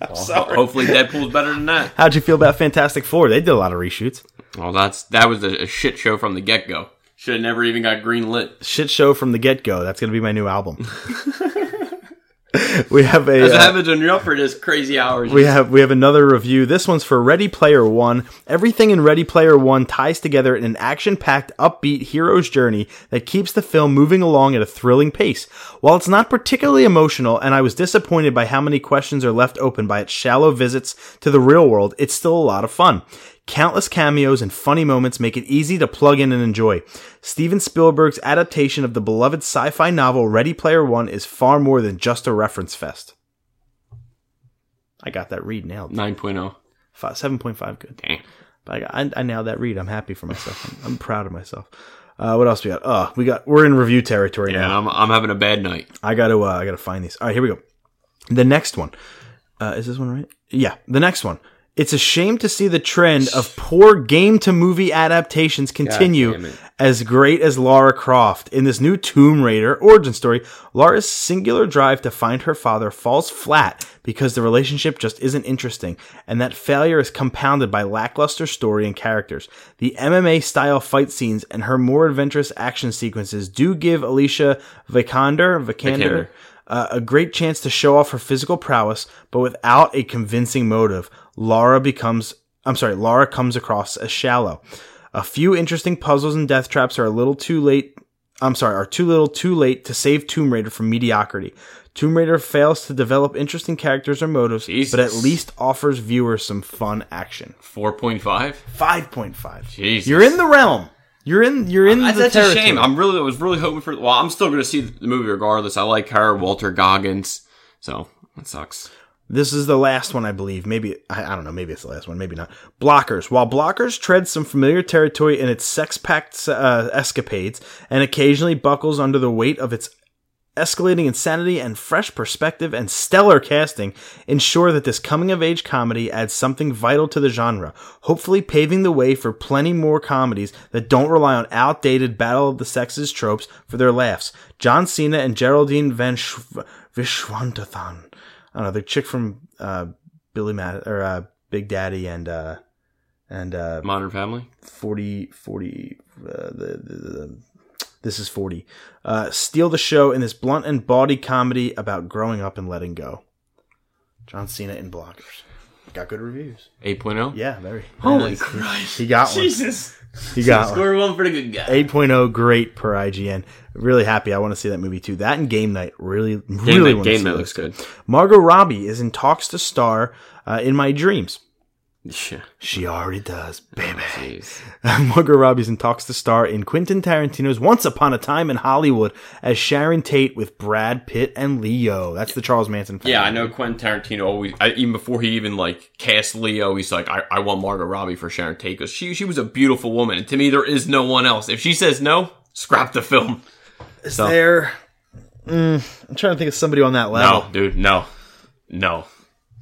ho- hopefully Deadpool's better than that. How'd you feel about Fantastic Four? They did a lot of reshoots. Well, that's that was a, a shit show from the get go. Should have never even got green lit. Shit show from the get go. That's going to be my new album. we have a. As uh, happens when you're up for this crazy hours. we have we have another review. This one's for Ready Player One. Everything in Ready Player One ties together in an action-packed, upbeat hero's journey that keeps the film moving along at a thrilling pace. While it's not particularly emotional, and I was disappointed by how many questions are left open by its shallow visits to the real world, it's still a lot of fun. Countless cameos and funny moments make it easy to plug in and enjoy. Steven Spielberg's adaptation of the beloved sci-fi novel Ready Player One is far more than just a reference fest. I got that read nailed. 9.0. Five, 7.5 good. Dang. But I, got, I, I nailed that read. I'm happy for myself. I'm, I'm proud of myself. Uh, what else we got? Oh, we got, we're in review territory Yeah, now. I'm, I'm having a bad night. I gotta, uh, I gotta find these. All right, here we go. The next one. Uh, is this one right? Yeah, the next one. It's a shame to see the trend of poor game to movie adaptations continue as great as Lara Croft. In this new Tomb Raider origin story, Lara's singular drive to find her father falls flat because the relationship just isn't interesting, and that failure is compounded by lackluster story and characters. The MMA style fight scenes and her more adventurous action sequences do give Alicia Vikander, Vikander, Vikander. uh, a great chance to show off her physical prowess, but without a convincing motive. Laura becomes, I'm sorry, Laura comes across as shallow. A few interesting puzzles and death traps are a little too late. I'm sorry, are too little too late to save Tomb Raider from mediocrity. Tomb Raider fails to develop interesting characters or motives, Jesus. but at least offers viewers some fun action. 4.5? 5.5. Jesus. You're in the realm. You're in. You're in That's, the that's a shame. I'm really, I was really hoping for. Well, I'm still going to see the movie regardless. I like her, Walter Goggins. So that sucks. This is the last one, I believe. Maybe, I, I don't know, maybe it's the last one, maybe not. Blockers. While Blockers treads some familiar territory in its sex packed uh, escapades and occasionally buckles under the weight of its escalating insanity and fresh perspective and stellar casting, ensure that this coming of age comedy adds something vital to the genre, hopefully paving the way for plenty more comedies that don't rely on outdated Battle of the Sexes tropes for their laughs. John Cena and Geraldine Van Schw- Vishwanathan. I don't know, the chick from uh, Billy Matt or uh, Big Daddy and uh, and uh, Modern Family. 40 40 uh, the, the, the this is 40 uh, steal the show in this blunt and bawdy comedy about growing up and letting go john cena in blockers got good reviews 8.0. yeah very Holy Yeah, Christ. he got one Jesus. He got Score one for the good guy. 8.0 great per ign really happy. I want to see that movie too. That and game night. Really Game really Night, want to Game see Night looks good. margot robbie is in talks to star uh, in my dreams Yeah. she already does baby Jeez. Margot Robbie's in talks to star in Quentin Tarantino's Once Upon a Time in Hollywood as Sharon Tate with Brad Pitt and Leo. That's the Charles Manson. Family. Yeah, I know Quentin Tarantino always, I, even before he even like cast Leo, he's like, I, I want Margot Robbie for Sharon Tate because she she was a beautiful woman, and to me there is no one else. If she says no, scrap the film. Is there? Mm, I'm trying to think of somebody on that level. No, dude, no, no.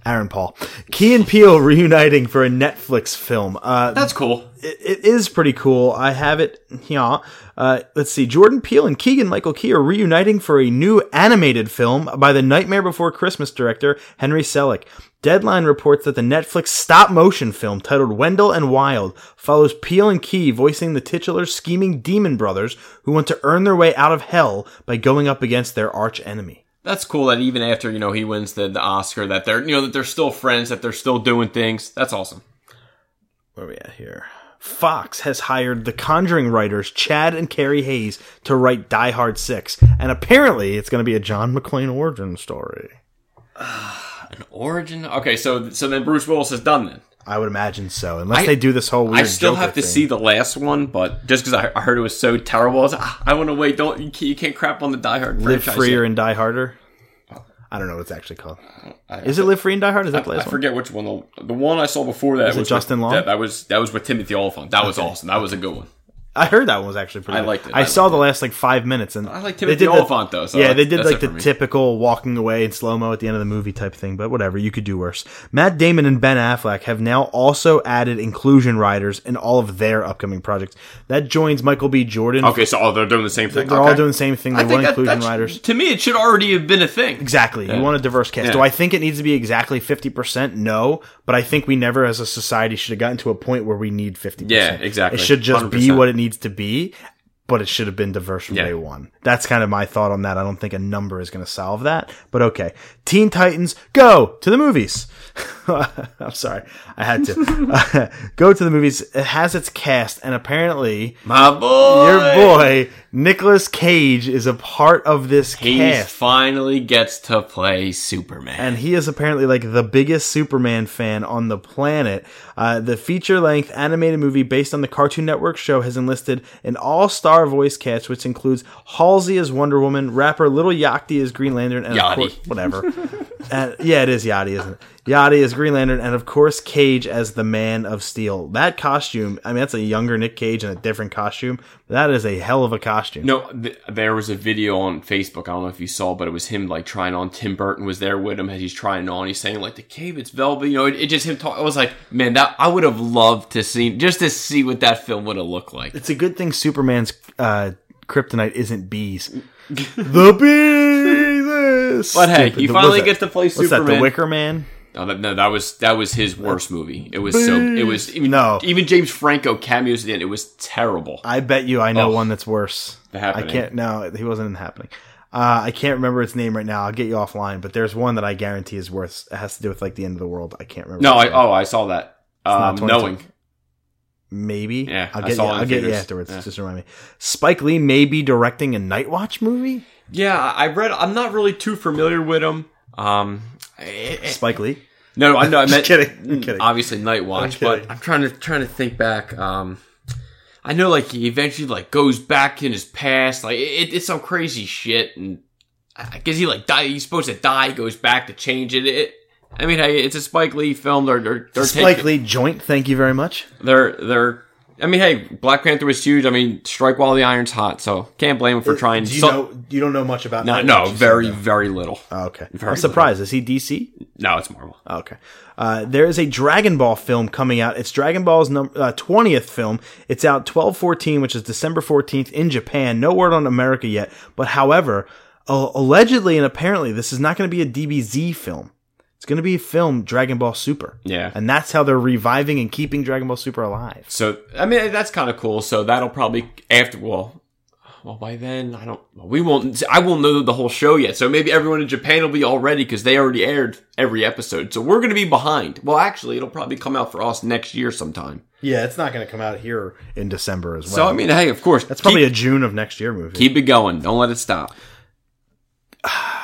Aaron Paul, Key and Peele reuniting for a Netflix film. Uh, That's cool. it, it is pretty cool. I have it here. Uh, let's see. Jordan Peele and Keegan Michael Key are reuniting for a new animated film by the Nightmare Before Christmas director Henry Selick. Deadline reports that the Netflix stop motion film titled Wendell and Wild follows Peele and Key voicing the titular scheming demon brothers who want to earn their way out of hell by going up against their arch enemy. That's cool that even after you know he wins the, the Oscar, that they're you know that they're still friends, that they're still doing things. That's awesome. Where are we at here? Fox has hired the Conjuring writers Chad and Carey Hayes to write Die Hard 6, and apparently it's going to be a John McClane origin story. An origin. Okay, so so then Bruce Willis is done then. I would imagine so, unless I- they do this whole weird I still Joker have to thing. see the last one, but just because I, I heard it was so terrible, I, like, "Ah, I want to wait. Don't you can't, you can't crap on the Die Hard Live franchise Freer yet." and Die Harder. I don't know what it's actually called. I- Is it Live Free and Die Hard? Is that the I last one? forget which one. The, the one I saw before that it was Justin with, Long? That, that was that was with Timothy Olyphant. That was awesome. That was a good one. I heard that one was actually pretty. I good. liked it. I, I saw liked the it. last like five minutes, and I like they Timothy did the- Olyphant though. So yeah, they did like the typical walking away in slow mo at the end of the movie type thing. But whatever, you could do worse. Matt Damon and Ben Affleck have now also added inclusion riders in all of their upcoming projects. That joins Michael B. Jordan. Okay, so oh, they're doing the same thing. They're Okay. all doing the same thing. They want that- inclusion riders. To me, it should already have been a thing. Exactly. You want a diverse cast. Yeah. Do I think it needs to be exactly 50%? No. But I think we never as a society should have gotten to a point where we need 50%. Yeah, exactly. It should just be 100%. what it needs to be, but it should have been diverse from Yeah. day one. That's kind of my thought on that. I don't think a number is going to solve that, but okay. Teen Titans, go to the movies. I'm sorry. I had to. go to the movies. It has its cast, and apparently My boy, your boy, Nicolas Cage, is a part of this he cast. finally gets to play Superman. and he is apparently like the biggest Superman fan on the planet. Uh, the feature length animated movie based on the Cartoon Network show has enlisted an all star voice cast, which includes Halsey as Wonder Woman, rapper Lil Yachty as Green Lantern, and of course, whatever. and, yeah, it is Yachty, isn't it? Yachty as Green Lantern, and of course, Cage as the Man of Steel. That costume, I mean, that's a younger Nick Cage in a different costume. That is a hell of a costume. No, th- there was a video on Facebook. I don't know if you saw, but it was him like trying on. Tim Burton was there with him as he's trying on. He's saying like the cape, it's velvet. You know, it, it just him talk. I was like, man, that I would have loved to see just to see what that film would have looked like. It's a good thing Superman's uh, kryptonite isn't bees. the bees. But hey, Stupid. he finally that? gets to play What's that? Superman. The Wicker Man. No, that, no, that was that was his worst movie. It was so. It was even No. even James Franco cameos at the end. It was terrible. I bet you I know Oh. one that's worse. The I Happening. can't. No, he wasn't in the happening. Uh, I can't remember its name right now. I'll get you offline. But there's one that I guarantee is worse. It has to do with like the end of the world. I can't remember. No, I oh I saw that. Um, knowing. maybe. Yeah, I'll I get you. it I'll get you afterwards. Yeah. Just remind me. Spike Lee may be directing a Nightwatch movie. Yeah, I read. I'm not really too familiar with him. Um, it- it- Spike Lee. No, I know. I meant kidding. I'm kidding. obviously Nightwatch, I'm but. I'm trying to trying to think back. Um, I know like he eventually like goes back in his past, like it, it's some crazy shit, and I guess he like die. He's supposed to die, goes back to change it. it I mean, hey, it's a Spike Lee film. They're they're, they're Spike taking, Lee joint. Thank you very much. They're they're. I mean, hey, Black Panther was huge. I mean, strike while the iron's hot. So can't blame him for trying. Do you so- know? You don't know much about. no, no, very very little. Oh, okay. Very I'm surprised. Is he DC? No, it's Marvel. Okay. Uh, there is a Dragon Ball film coming out. It's Dragon Ball's num- uh, 20th film. It's out 12-14, which is December 14th in Japan. No word on America yet. But however, uh, allegedly and apparently, this is not going to be a DBZ film. It's going to be a film Dragon Ball Super. Yeah. And that's how they're reviving and keeping Dragon Ball Super alive. So I mean that's kind of cool. So that'll probably after well, well by then I don't. We won't. I won't know the whole show yet. So maybe everyone in Japan will be all ready because they already aired every episode. So we're gonna be behind. Well, actually, it'll probably come out for us next year sometime. Yeah, it's not going to come out here in December as well. So I mean, hey, of course, that's probably keep, a June of next year movie. keep it going. Don't let it stop.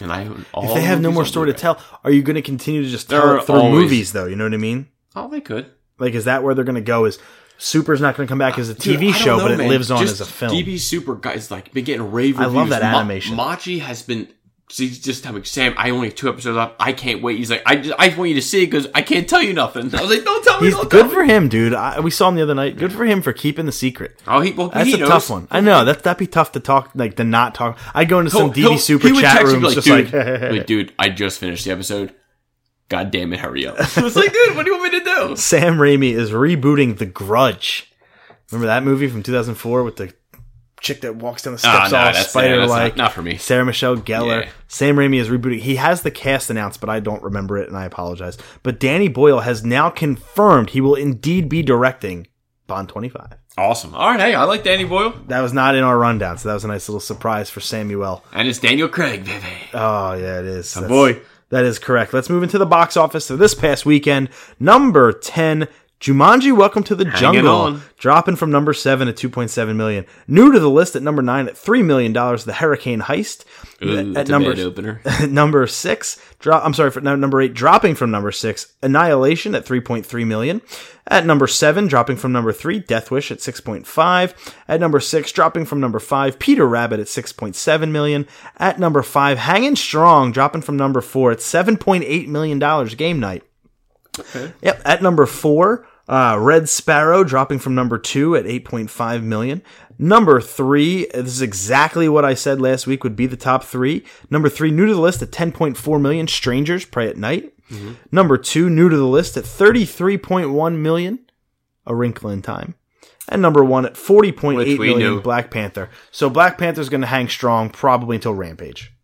And I, if they have no more story to tell, are you going to continue to just tell it through always- movies though? You know what I mean? Oh, they could. Like, is that where they're going to go? Is Super's not going to come back uh, as a TV don't show, know, but it man. lives on Just as a film? DB Super guys like been getting rave I love that Ma- animation. Machi has been. He's just telling me, Sam, I only have two episodes left. I can't wait. He's like, I just, I want you to see because I can't tell you nothing. I was like, don't tell me. He's don't good tell for me. him, dude. I, we saw him the other night. Good for him for keeping the secret. Oh, he, well, That's he a knows. tough one. I know that that'd be tough to talk, like to not talk. I'd go into some He'll- DB he'll- Super chat rooms, like, just dude, like, like, dude, I just finished the episode. God damn it, hurry up. I was like, dude, what do you want me to do? Sam Raimi is rebooting The Grudge. Remember that movie from 2004 with the chick that walks down the Ah, steps no, all spider like. not- not for me. Sarah Michelle Gellar. Yeah. Sam Raimi is rebooting. He has the cast announced, but I don't remember it, and I apologize. But Danny Boyle has now confirmed he will indeed be directing Bond 25. Awesome. All right, hey, I like Danny Boyle. That was not in our rundown, so that was a nice little surprise for Samuel. And it's Daniel Craig, baby. Oh yeah, it is. Boy. That is correct. Let's move into the box office. So this past weekend, number ten, Jumanji: Welcome to the Hanging Jungle, on. dropping from number seven at two point seven million. New to the list at number nine at three million dollars. The Hurricane Heist Ooh, at number opener. number six. Drop. I'm sorry for number eight, dropping from number six. Annihilation at three point three million. At number seven, dropping from number three, Death Wish at six point five. At number six, dropping from number five, Peter Rabbit at six point seven million. At number five, hanging strong, dropping from number four at seven point eight million dollars. Game night. Yep. At number four, Uh, Red Sparrow dropping from number two at 8.5 million. Number three, this is exactly what I said last week would be the top three. Number three, new to the list at 10.4 million. Strangers Prey at Night. Number two, new to the list at 33.1 million. A Wrinkle in Time. And number one at 40.8 Which we million. knew. Black Panther. So Black Panther's going to hang strong probably until Rampage,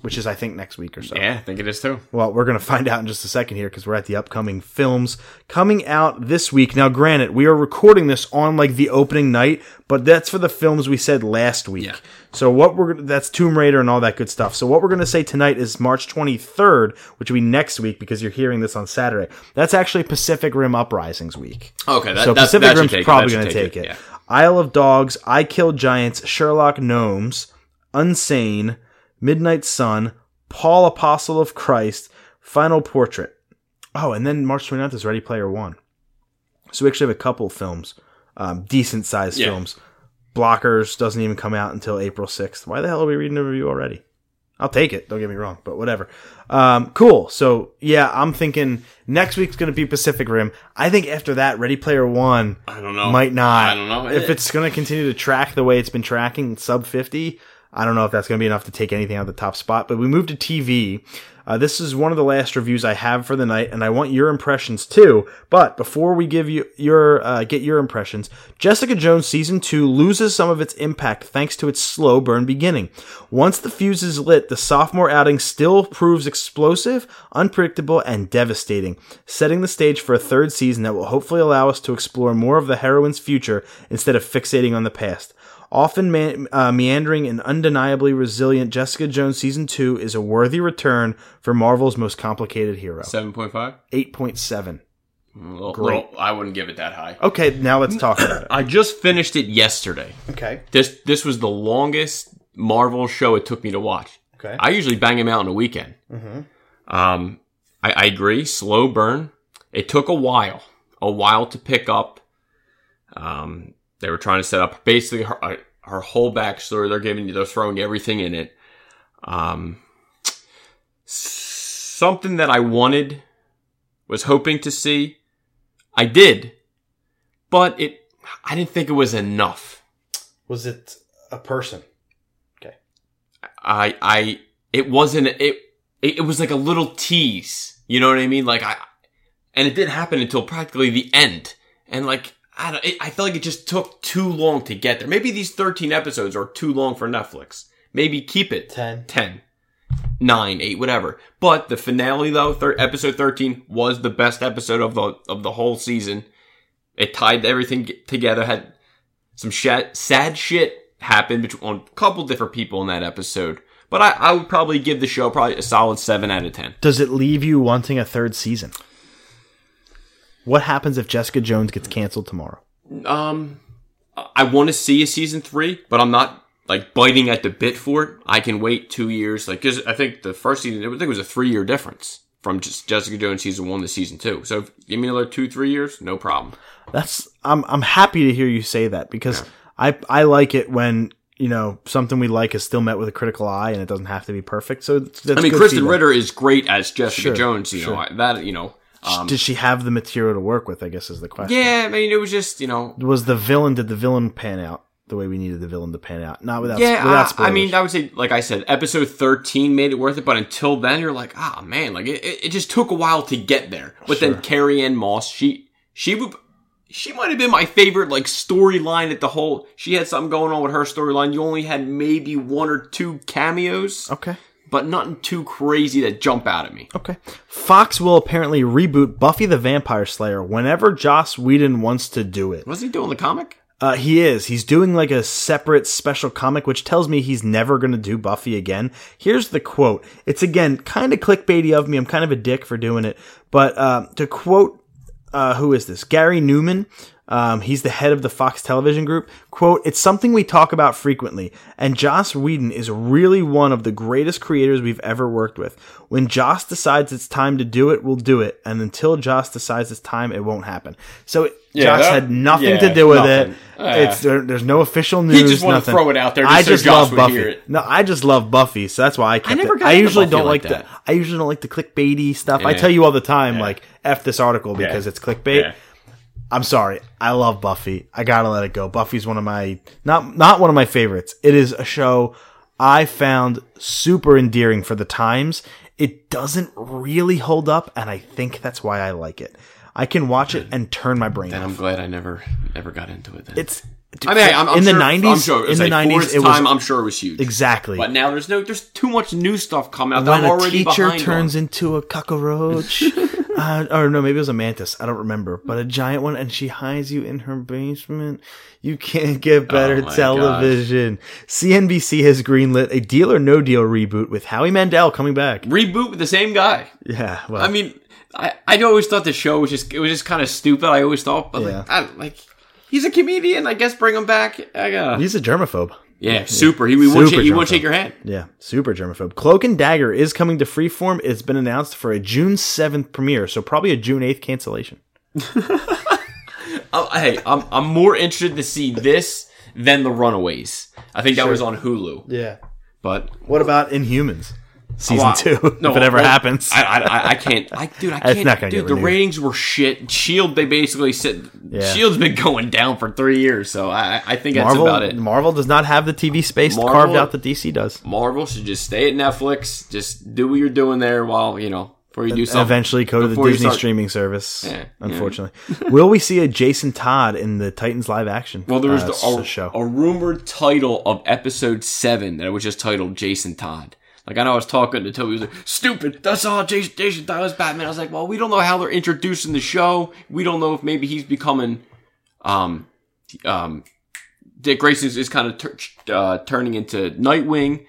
which is I think next week or so. Yeah, I think it is too. Well, we're going to find out in just a second here because we're at the upcoming films coming out this week. Now, granted, we are recording this on like the opening night, but that's for the films we said last week. Yeah. So what we're that's Tomb Raider and all that good stuff. So what we're going to say tonight is March 23rd, which will be next week because you're hearing this on Saturday. That's actually Pacific Rim Uprisings week. Okay, that, so that, Pacific that Rim's probably going to take it. Yeah. Isle of Dogs, I Kill Giants, Sherlock Gnomes, Unsane, Midnight Sun, Paul Apostle of Christ, Final Portrait. Oh, and then March 29th is Ready Player One. So we actually have a couple films, um, decent sized Yeah. films. Blockers doesn't even come out until April 6th. Why the hell are we reading a review already? I'll take it. Don't get me wrong, but whatever. Um, cool. So yeah, I'm thinking next week's going to be Pacific Rim. I think after that, Ready Player One I don't know. might not. I don't know. if it's going to continue to track the way it's been tracking sub 50. I don't know if that's going to be enough to take anything out of the top spot, but we move to TV. Uh, this is one of the last reviews I have for the night, and I want your impressions too. But before we give you your uh, get your impressions, Jessica Jones season two loses some of its impact thanks to its slow burn beginning. Once the fuse is lit, the sophomore outing still proves explosive, unpredictable, and devastating, setting the stage for a third season that will hopefully allow us to explore more of the heroine's future instead of fixating on the past. Often uh, meandering and undeniably resilient, Jessica Jones season two is a worthy return for Marvel's most complicated hero. Seven point five. Eight point seven. Great. I wouldn't give it that high. Okay, now let's talk about it. I just finished it yesterday. Okay. This this was the longest Marvel show it took me to watch. Okay. I usually bang them out in a weekend. Hmm. Um, I, I agree. Slow burn. It took a while, a while to pick up. Um, they were trying to set up basically her, uh, her whole backstory. They're giving you, they're throwing everything in it. Um, something that I wanted, was hoping to see, I did, but it, I didn't think it was enough. Was it a person? Okay. I I it wasn't it it, it was like a little tease. You know what I mean? Like I and it didn't happen until practically the end. And like I don't, it, I felt like it just took too long to get there. Maybe these 13 episodes are too long for Netflix. Maybe keep it 10. 10, 9, 8, whatever. But the finale though, thir- episode 13 was the best episode of the of the whole season. It tied everything g- together. Had some shat, sad shit happen between on a couple different people in that episode. But I, I would probably give the show probably a solid seven out of ten. Does it leave you wanting a third season? What happens if Jessica Jones gets canceled tomorrow? Um, I want to see a season three, but I'm not like biting at the bit for it. I can wait two years, like because I think the first season, I think it was a three year difference from just Jessica Jones season one to season two. So if- give me another two, three years, no problem. That's I'm I'm happy to hear you say that because I I like it when you know something we like is still met with a critical eye and it doesn't have to be perfect. So that's I mean, Kristen feedback. Ritter is great as Jessica Sure, Jones. You know. I- that. You know, um, Does she have the material to work with? I guess is the question. yeah. I mean, it was just you know, Was the villain did the villain pan out the way we needed the villain to pan out? Not without yeah. without I, I mean, I would say, like I said, episode thirteen made it worth it, but until then, you're like, ah, man, like it, it it just took a while to get there. But Sure. then Carrie-Anne Moss, she she would. She might have been my favorite, like storyline at the whole. She had something going on with her storyline. You only had maybe one or two cameos, okay. But nothing too crazy that jump out at me. Okay. Fox will apparently reboot Buffy the Vampire Slayer whenever Joss Whedon wants to do it. Was he doing the comic? Uh, he is. He's doing like a separate special comic, which tells me he's never going to do Buffy again. Here's the quote. It's again kind of clickbaity of me. I'm kind of a dick for doing it, but uh, to quote, uh, who is this? Gary Newman. Um, he's the head of the Fox Television Group. Quote, it's something we talk about frequently, and Joss Whedon is really one of the greatest creators we've ever worked with. When Joss decides it's time to do it, we'll do it, and until Joss decides it's time, it won't happen. So Yeah, Joss that- had nothing yeah, to do with nothing. it. Yeah. It's there, there's no official news. He just wanted to throw it out there just I so just Joss love Buffy. No, I just love Buffy, so that's why I kept never it. got I usually don't like like, that. the. I usually don't like the clickbaity stuff. I tell you all the time, Yeah. like f this article because Yeah. it's clickbait. I'm sorry. I love Buffy. I gotta let it go. Buffy's one of my not not one of my favorites. It is a show I found super endearing for the times. It doesn't really hold up, and I think that's why I like it. I can watch it and turn my brain And I'm glad I never never got into it. Then. It's I mean, I'm, I'm in sure, the '90s. I'm sure, in the like, for '90s, its it was time, I'm sure it was huge. exactly But now there's no, there's too much new stuff coming out that when I'm a already teacher turns on. into a cockroach, uh, or no, maybe it was a mantis. I don't remember, but a giant one, and she hides you in her basement. You can't get better Oh television. CNBC has greenlit a Deal or No Deal reboot with Howie Mandel coming back. reboot with the same guy. Yeah, well, I mean, I, I always thought the show was just it was just kind of stupid. I always thought, but Yeah. like, I, like he's a comedian. I guess bring him back. I got he's a germaphobe. yeah, super. He, he won't Super shake, he won't germaphobe. shake your hand. Yeah, super germaphobe. Cloak and Dagger is coming to Freeform. It's been announced for a June seventh premiere, so probably a June eighth cancellation. Oh, hey, I'm I'm more interested to see this than the Runaways. I think that was on Hulu. Yeah. But What about Inhumans season two? if it ever well, happens, I, I, I- can't. I, dude, I can't. dude, the ratings were shit. Shield, they basically said Yeah. Shield's been going down for three years, so I, I think that's Marvel, about it. Marvel does not have the TV space Marvel- carved out that DC does. Marvel should just stay at Netflix. Just do what you're doing there while you know before you do something. Eventually go to the Disney start- streaming service. Yeah, yeah. unfortunately, will we see a Jason Todd in the Titans live action? Well, there was uh, the, s- a, show. a rumored title of episode seven that was just titled Jason Todd. Like I know I was talking to Toby, he was like, "Stupid! That's all Jason, Jason was Batman." I was like, "Well, we don't know how they're introducing the show. We don't know if maybe he's becoming, um, um, Dick Grayson is, kind of tur- uh, turning into Nightwing.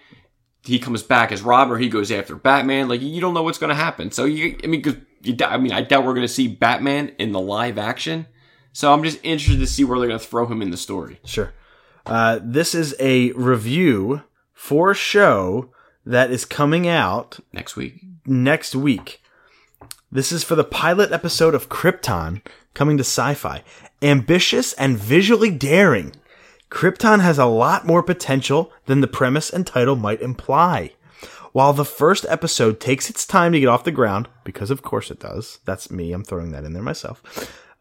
He comes back as Robin, or he goes after Batman. Like you don't know what's going to happen. So you, I mean, because I mean, I doubt we're going to see Batman in the live action. So I'm just interested to see where they're going to throw him in the story. Sure. Uh, this is a review for show that is coming out next week. next week. This is for the pilot episode of Krypton coming to Syfy. Ambitious and visually daring. Krypton has a lot more potential than the premise and title might imply. While the first episode takes its time to get off the ground, because of course it does, that's me, I'm throwing that in there myself.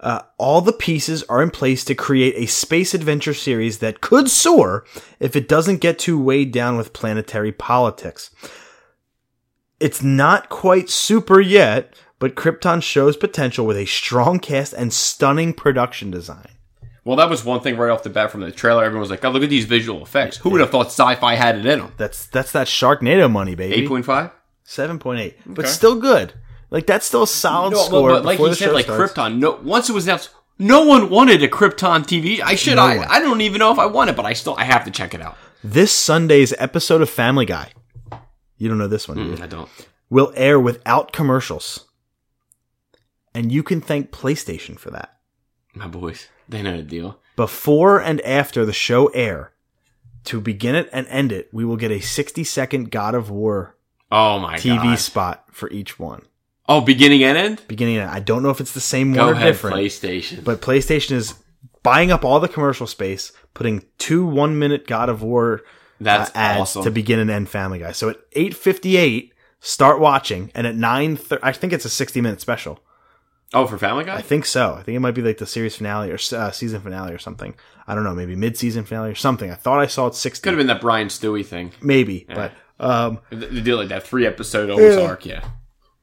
Uh, all the pieces are in place to create a space adventure series that could soar if it doesn't get too weighed down with planetary politics. It's not quite super yet, but Krypton shows potential with a strong cast and stunning production design. Well, that was one thing right off the bat from the trailer. Everyone was like, "Oh, look at these visual effects." Who would have thought Syfy had it in them? That's that's that Sharknado money, baby. Eight point five. Seven point eight, but Okay. still good. Like that's still a solid No, score. but, but like you said, like starts. Krypton. No, once it was announced, no one wanted a Krypton TV. I should. No I. one. I don't even know if I want it, but I still. I have to check it out. This Sunday's episode of Family Guy. You don't know this one, do mm, you? I don't. Will air without commercials, and you can thank PlayStation for that. My boys, they know the deal. Before and after the show air, to begin it and end it, we will get a sixty second God of War Oh my TV god. spot for each one. Oh, beginning and end. Beginning, and I don't know if it's the same Go one or ahead, different. PlayStation. But PlayStation is buying up all the commercial space, putting two one minute God of War That's uh, ads awesome. to begin and end Family Guy. So at eight fifty eight, start watching, and at nine, I think it's a sixty minute special. oh, for Family Guy. I think so. I think it might be like the series finale or uh, season finale or something. I don't know, maybe mid season finale or something. I thought I saw it sixty, Could have been that Brian Stewie thing. maybe, but um, The, deal like that three episode Ozark. Yeah.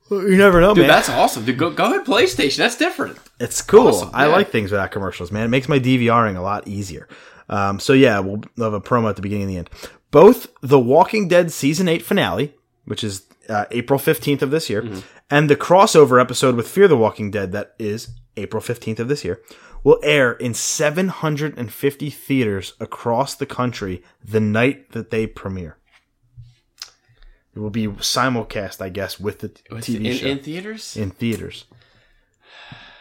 You never know, Dude, man. that's awesome. Dude, go, go ahead, PlayStation. That's different. It's cool. Awesome, I like things without commercials, man. It makes my DVRing a lot easier. Um, so yeah, we'll have a promo at the beginning and the end. Both the Walking Dead season eight finale, which is uh, April fifteenth of this year, Mm-hmm. and the crossover episode with Fear the Walking Dead, that is April fifteenth of this year, will air in seven hundred and fifty theaters across the country the night that they premiere. It will be simulcast, I guess, with the TV in, show in theaters. in theaters.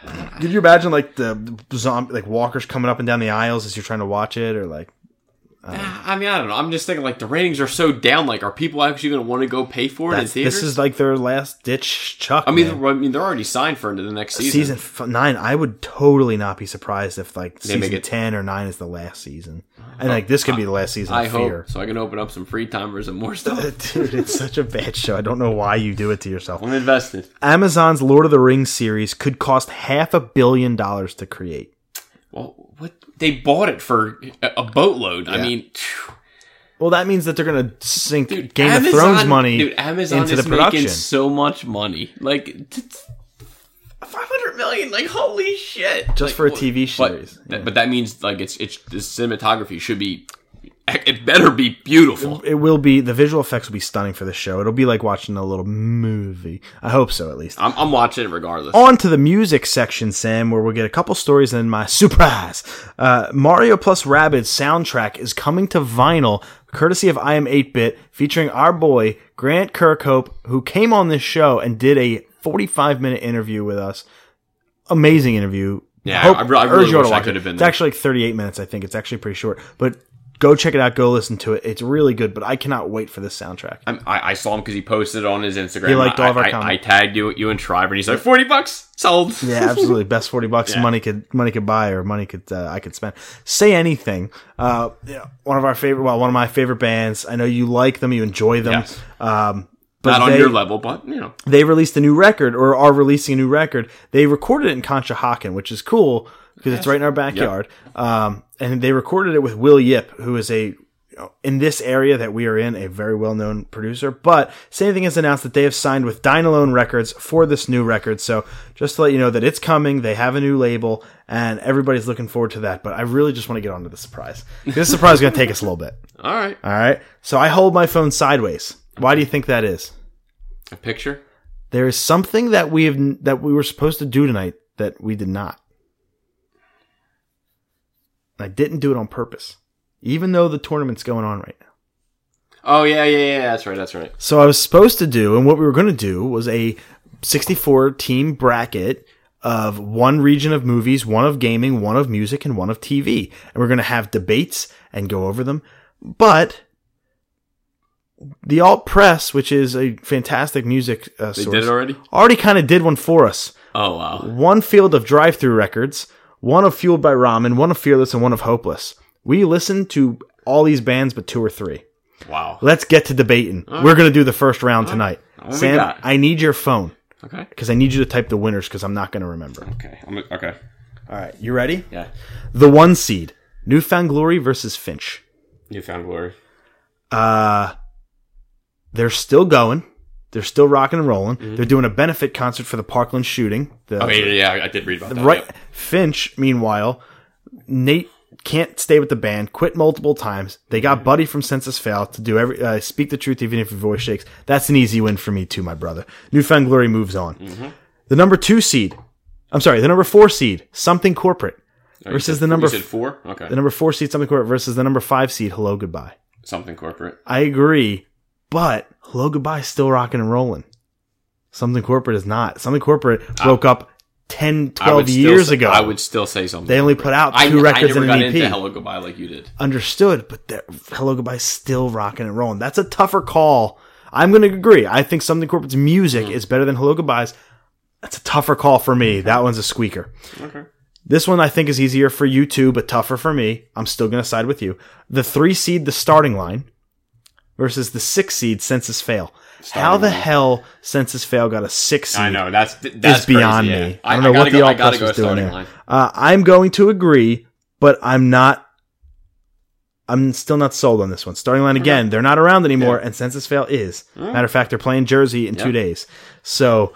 Could you imagine like the zombie, like walkers coming up and down the aisles as you're trying to watch it, or like Uh, I mean, I don't know. I'm just thinking like the ratings are so down. Like, are people actually going to want to go pay for it in theaters? this is like their last ditch chuck. I mean, I mean, they're already signed for into the next season. season f- nine. I would totally not be surprised if like They season ten or nine is the last season, and like this could be the last season. I of hope Fear. so. I can open up some free timers and more stuff. Dude, it's such a bad show. I don't know why you do it to yourself. I'm invested. Amazon's Lord of the Rings series could cost half a billion dollars to create. Well, what they bought it for a boatload. I mean, phew. Well, that means that they're gonna sink dude, Game Amazon, of Thrones money dude, Amazon into is the production. making so much money. Like five hundred million. Like holy shit! Just Like, for a TV but, series, that- but that means like it's it's the cinematography should be. It better be beautiful. It will be the visual effects will be stunning for this show. It'll be like watching a little movie. I hope so, at least. I'm, I'm watching it regardless. On to the music section, Sam, where we'll get a couple stories and my surprise. Uh, Mario plus Rabbids soundtrack is coming to vinyl, courtesy of I Am 8-Bit, featuring our boy, Grant Kirkhope, who came on this show and did a 45-minute interview with us. Amazing interview. Yeah, Hope- I re- I really urge you all to wish I could have been It's actually like 38 minutes, I think. It's actually pretty short. But go check it out. Go listen to it. It's really good, but I cannot wait for this soundtrack. I'm, I, I saw him because he posted it on his Instagram. He liked all of our I, I, I tagged you, you and Schreiber, and he's like, 40 bucks, sold. Yeah, absolutely. Best forty bucks Yeah. money could money could buy or money could uh, I could spend. Say anything. Uh, you know, one of our favorite, well, one of my favorite bands. I know you like them, you enjoy them. Yes. Um, but Not on they, your level, but, you know. they released a new record or are releasing a new record. They recorded it in Conshohocken, which is cool because it's right in our backyard. Um, and they recorded it with Will Yip, who is a in this area that we are in, a very well known producer. But Say Anything has announced that they have signed with Dynalone Records for this new record. So just to let you know that it's coming, they have a new label, and everybody's looking forward to that. But I really just want to get on to the surprise. This surprise is going to take us a little bit. All right. All right. So I hold my phone sideways. Why do you think that is? A picture? There is something that we have that we were supposed to do tonight that we did not. I didn't do it on purpose, even though the tournament's going on right now. Oh, yeah, yeah, yeah. That's right, that's right. So I was supposed to do, and what we were going to do was a 64 team bracket of one region of movies, one of gaming, one of music, and one of TV. And we're going to have debates and go over them. But the alt press, which is a fantastic music uh, They did it already? already kind of did one for us. Oh, wow. One field of drive-through records, one of Fueled by Ramen, one of Fearless, and one of Hopeless. We listened to all these bands, but two or three. Wow. Let's get to debating. We're going to do the first round tonight. What we Sam. I need your phone Okay. because I need you to type the winners because I'm not going to remember. Okay. I'm, okay. All right, you ready? Yeah. The one seed, New Found Glory versus Finch. Newfound glory. Uh, they're still going. They're still rocking and rolling. They're doing a benefit concert for the Parkland shooting. The, Oh, yeah, yeah, I did read about that. right. yeah. Finch, meanwhile, Nate can't stay with the band, quit multiple times. They got Buddy from Senses Fail to do every uh, speak the truth even if your voice shakes. That's an easy win for me too, my brother. New Found Glory moves on. The number two seed, I'm sorry, the number four seed, Something Corporate Oh, versus said- the number said four? Okay. the number four seed, Something Corporate versus the number five seed, Hello Goodbye. Something corporate. I agree, but Hello Goodbye is still rocking and rolling. Something Corporate is not. Something Corporate broke up 10, 12 years say- ago. I would still say something. They only corporate. put out two I records never and an into EP. Hello Goodbye like you did. understood, but Hello Goodbye is still rocking and rolling. That's a tougher call. I'm going to agree. I think Something Corporate's music is better than Hello Goodbye's. That's a tougher call for me. That one's a squeaker. Okay. This one I think is easier for you too, but tougher for me. I'm still going to side with you. The three seed, the starting line, versus the six seed, Senses Fail. How the hell Senses Fail got a six seed? I know that's that's is beyond crazy, yeah. me. I don't know gotta what the go, I alt gotta press go was doing starting there. Uh, I'm going to agree, but I'm not. I'm still not sold on this one. Starting line again. They're not around anymore, and Senses Fail is. Matter of fact, they're playing Jersey in two days. So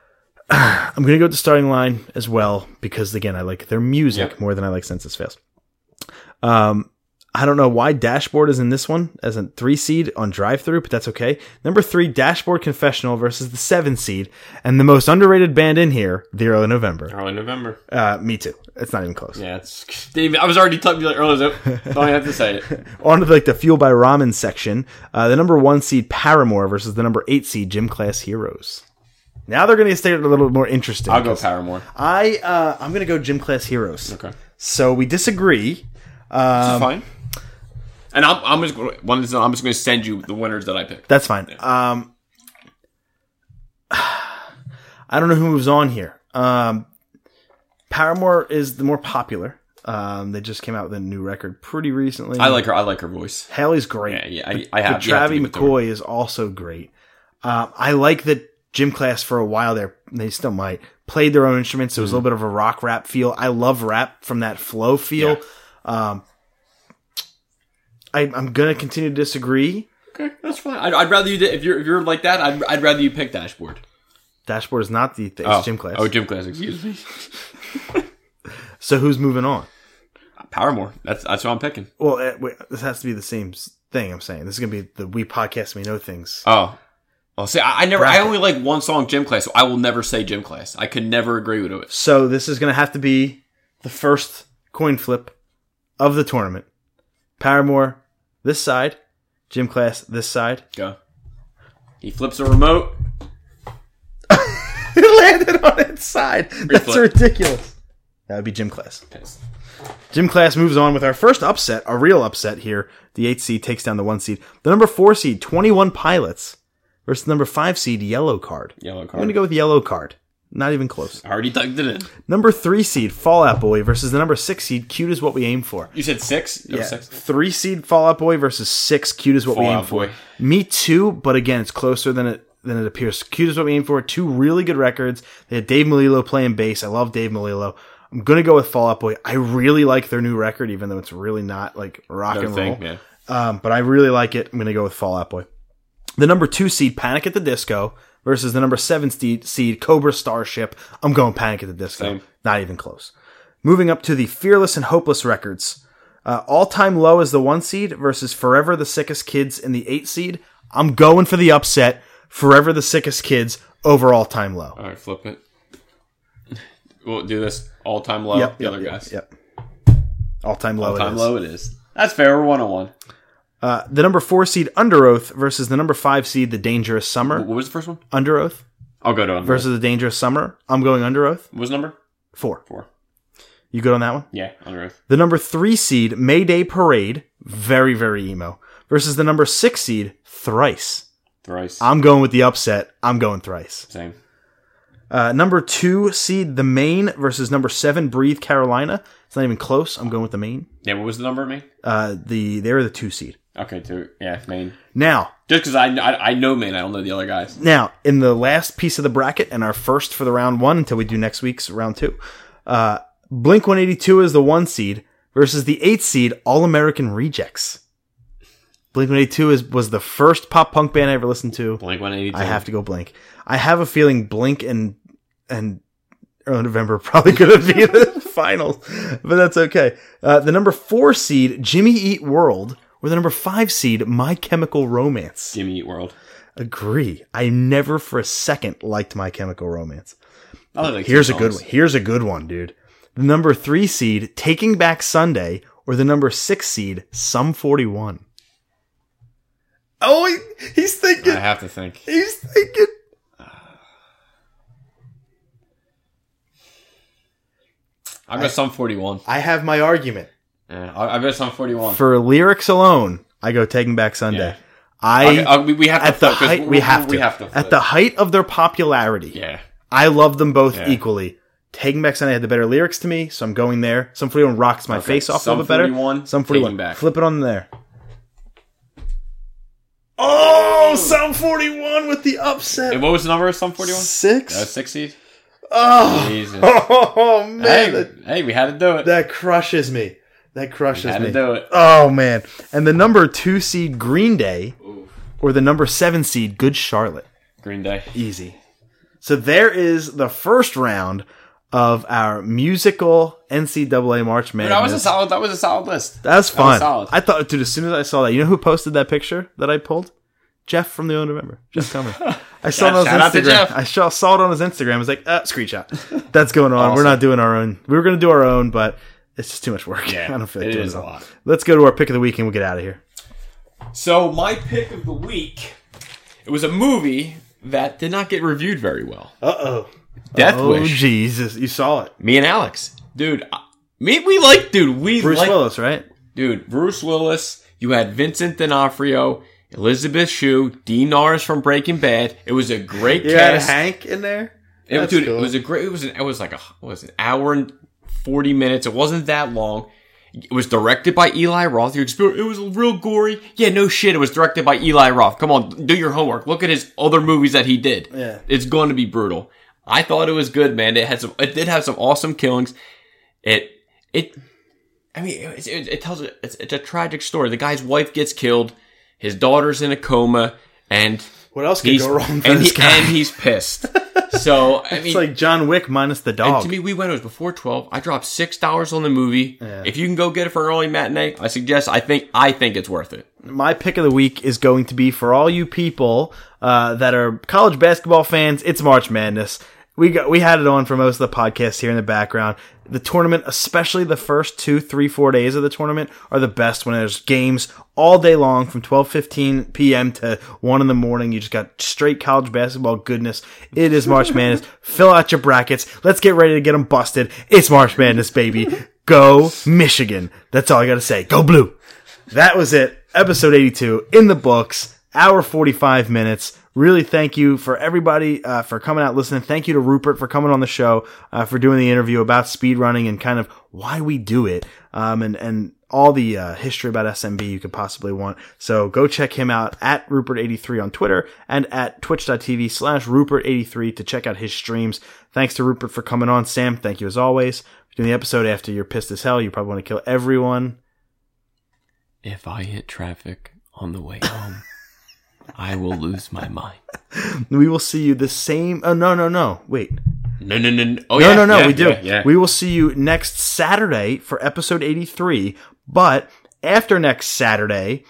I'm going to go with the starting line as well because again, I like their music Yep. more than I like Senses Fails. Um, I don't know why Dashboard is in this one as a three seed on drive through, but that's okay. Number three, Dashboard Confessional versus the seven seed, and the most underrated band in here, the early November. Early November. Uh, me too. It's not even close. Yeah, it's David. I was already telling you like early. Don't I have to say it? On to like the Fuel by Ramen section, uh, the number one seed Paramore versus the number eight seed Gym Class Heroes. Now they're going to stay a little more interesting. I'll go Paramore. I uh, I'm going to go Gym Class Heroes. Okay, So we disagree. This is fine. And I'm, I'm just going. One I'm just going to send you the winners that I picked. That's fine. Um, I don't know who moves on here. Um, Paramore is the more popular. Um, they just came out with a new record pretty recently. I like her. I like her voice. Hayley's great. Yeah, yeah. I, I have. but you have Travis give it to her. McCoy is also great. Um, I like that gym class for a while there. They still might played their own instruments. So it was a little bit of a rock rap feel. I love rap from that flow feel. Um, I, I'm gonna continue to disagree. Okay, that's fine. I'd, I'd rather you. Did, if you're if you're like that, I'd, I'd rather you pick Dashboard. Dashboard is not the it's Oh, gym class. Oh, gym class. Excuse me. So who's moving on? Paramore. That's that's what I'm picking. Well, uh, wait, this has to be the same thing. I'm saying this is gonna be the we podcast we know things. Oh. Well, see, I, I never. I only like one song, Gym Class. So I will never say Gym Class. I could never agree with it. So this is gonna have to be the first coin flip of the tournament. Paramore this side, gym class this side. Go. He flips a remote. it landed on its side. That's flip. ridiculous. That would be gym class. Piss. Gym class moves on with our first upset, a real upset here. The eight seed takes down the one seed. The number four seed, 21 pilots, versus the number five seed, yellow card. Yellow card. I'm going to go with yellow card. Not even close. I already tucked it in. Number three seed, Fall Out Boy, versus the number six seed, Cute is what we aim for. You said six. Yeah, was six. three seed Fall Out Boy versus six Cute is what we aim for. Boy. Me too, but again, it's closer than it than it appears. Cute is what we aim for. Two really good records. They had Dave Melillo playing bass. I love Dave Melillo. I'm gonna go with Fall Out Boy. I really like their new record, even though it's really not like rock and thing. roll. Yeah. Um, but I really like it. I'm gonna go with Fall Out Boy. The number two seed, Panic at the Disco, versus the number seven seed, seed Cobra Starship. I'm going Panic at the Disco. Same. Not even close. Moving up to the Fearless and Hopeless records. Uh, all time low is the one seed versus Forever the Sickest Kids in the eight seed. I'm going for the upset. Forever the Sickest Kids over all time low. All right, flip it. We'll do this all time low. Yep, the yep, other yep, guys. Yep. All time low. All it time low. It is. That's fair. We're one on one. Uh, the number four seed Underoath versus the number five seed The Dangerous Summer. What was the first one? Underoath I'll go to under. versus The Dangerous Summer. I'm going Underoath. What was number? Four. Four. You good on that one? Yeah, under oath. The number three seed Mayday Parade, very very emo, versus the number six seed Thrice. Thrice. I'm going with the upset. I'm going Thrice. Same. Uh, number two seed The Maine versus number seven Breathe Carolina. It's not even close. I'm going with the Maine. Yeah, what was the number, of me? Uh, the they're the two seed. Okay, two. Yeah, Maine. Now, Just because I, I I know Maine, I don't know the other guys. now in the last piece of the bracket and our first for the round one until we do next week's round two. Uh, Blink 182 is the one seed versus the eight seed All American Rejects. Blink 182 is was the first pop punk band I ever listened to. Blink one eighty two. I have to go Blink. I have a feeling Blink and and early November are probably going to be the finals, but that's okay. Uh, the number four seed Jimmy Eat World or the number five seed My Chemical Romance. Jimmy Eat World. Agree. I never for a second liked My Chemical Romance. I like Here's a good one. Here's a good one, dude. The number three seed Taking Back Sunday or the number six seed Sum 41. Oh, he, he's thinking. I have to think. He's thinking. I've got some forty one. I have my argument. Yeah, I- I've got some forty one. For lyrics alone, I go Taking Back Sunday. Yeah. I Okay, uh, we, we have to at the flip, 'cause height we have to, We have to. at the height of their popularity. yeah. I love them both Yeah. equally. Taking Back Sunday had the better lyrics to me, so I'm going there. Sum 41 rocks my Okay, face off a little bit better. Sum 41. Back. Flip it on there. Oh, Sum 41 with the upset. And what was the number of some forty one? Six. Uh, six seed. oh, Jesus. oh, man, hey, that, hey, we had to do it. that crushes me. That crushes me. do it. Oh man! And the number two seed Green Day, or the number seven seed Good Charlotte. Green Day. Easy. So there is the first round of our musical NCAA March Dude, Madness. that was a solid. That was a solid list. That's that was fun. solid. I thought, dude, as soon as I saw that, you know who posted that picture that I pulled? Jeff from the O November. Jeff Kummer. I saw it on his Shout out to Instagram. I saw, saw it on his Instagram. I was like, uh, screenshot. That's going on. We're not doing our own. We were going to do our own, but it's just too much work. Yeah, I don't feel like it doing is it a lot. Let's go to our pick of the week and we'll get out of here. So my pick of the week, it was a movie that did not get reviewed very well. Uh oh. Death Oh, Wish. Jesus. You saw it. Me and Alex, dude. Me, we like, dude. We Bruce like, Willis, right? dude. Bruce Willis. You had Vincent D'Onofrio, Elizabeth Shue, Dean Norris from Breaking Bad. It was a great You had. Hank in there. It, dude, cool. it was a great. It was an, it was like a what was it, an hour and forty minutes. It wasn't that long. It was directed by Eli Roth. It was real gory. Yeah, no shit. It was directed by Eli Roth. Come on, do your homework. Look at his other movies that he did. Yeah. it's going to be brutal. I thought it was good, man. It had some. It did have some awesome killings. It it. I mean, it, it, it tells. It's, it's a tragic story. The guy's wife gets killed. His daughter's in a coma, and What else could go wrong for and, this he, guy? and he's pissed. So I mean, it's like John Wick minus the and dog. to me, we went. It was before twelve. I dropped six dollars on the movie. If you can go get it for an early matinee, I suggest. I think. I think it's worth it. my pick of the week is going to be for all you people uh, that are college basketball fans. It's March Madness. We got we had it on for most of the podcast here in the background. The tournament, especially the first two, three, four days of the tournament, are the best when there's games all day long from twelve fifteen p.m. to one in the morning. You just got straight college basketball goodness. It is March Madness. Fill out your brackets. Let's get ready to get them busted. It's March Madness, baby. Go Michigan. That's all I got to say. Go blue. That was it. Episode 82 in the books. Hour 45 minutes. Really thank you for everybody uh, for coming out listening. Thank you to Rupert for coming on the show, uh, for doing the interview about speedrunning and kind of why we do it, um, and, and all the uh, history about SMB you could possibly want. So go check him out at Rupert83 on Twitter and at twitch.tv slash Rupert83 to check out his streams. Thanks to Rupert for coming on. Sam, thank you as always. Doing the episode after you're pissed as hell. You probably want to kill everyone. If I hit traffic on the way home, I will lose my mind. We will see you the same. Oh no, no, no. Wait. No, no, no, no. Oh, No, yeah, no, no. yeah, we do. Yeah, yeah. We will see you next Saturday for episode 83. But after next Saturday,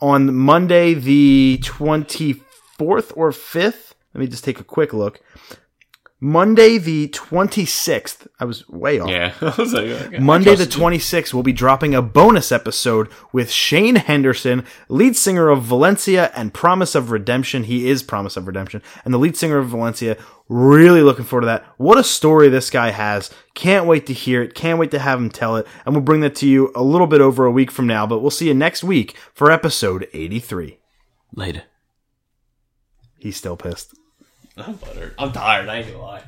on Monday the 24th or 5th, let me just take a quick look. Monday the 26th. I was way off. yeah. Was like, okay, Monday the 26th, we'll be dropping a bonus episode with Shane Henderson, lead singer of Valencia and Promise of Redemption. He is Promise of Redemption and the lead singer of Valencia. Really looking forward to that. What a story this guy has. Can't wait to hear it. Can't wait to have him tell it. And we'll bring that to you a little bit over a week from now, but we'll see you next week for episode 83. Later. He's still pissed. I'm buttered. I'm tired. I ain't gonna lie.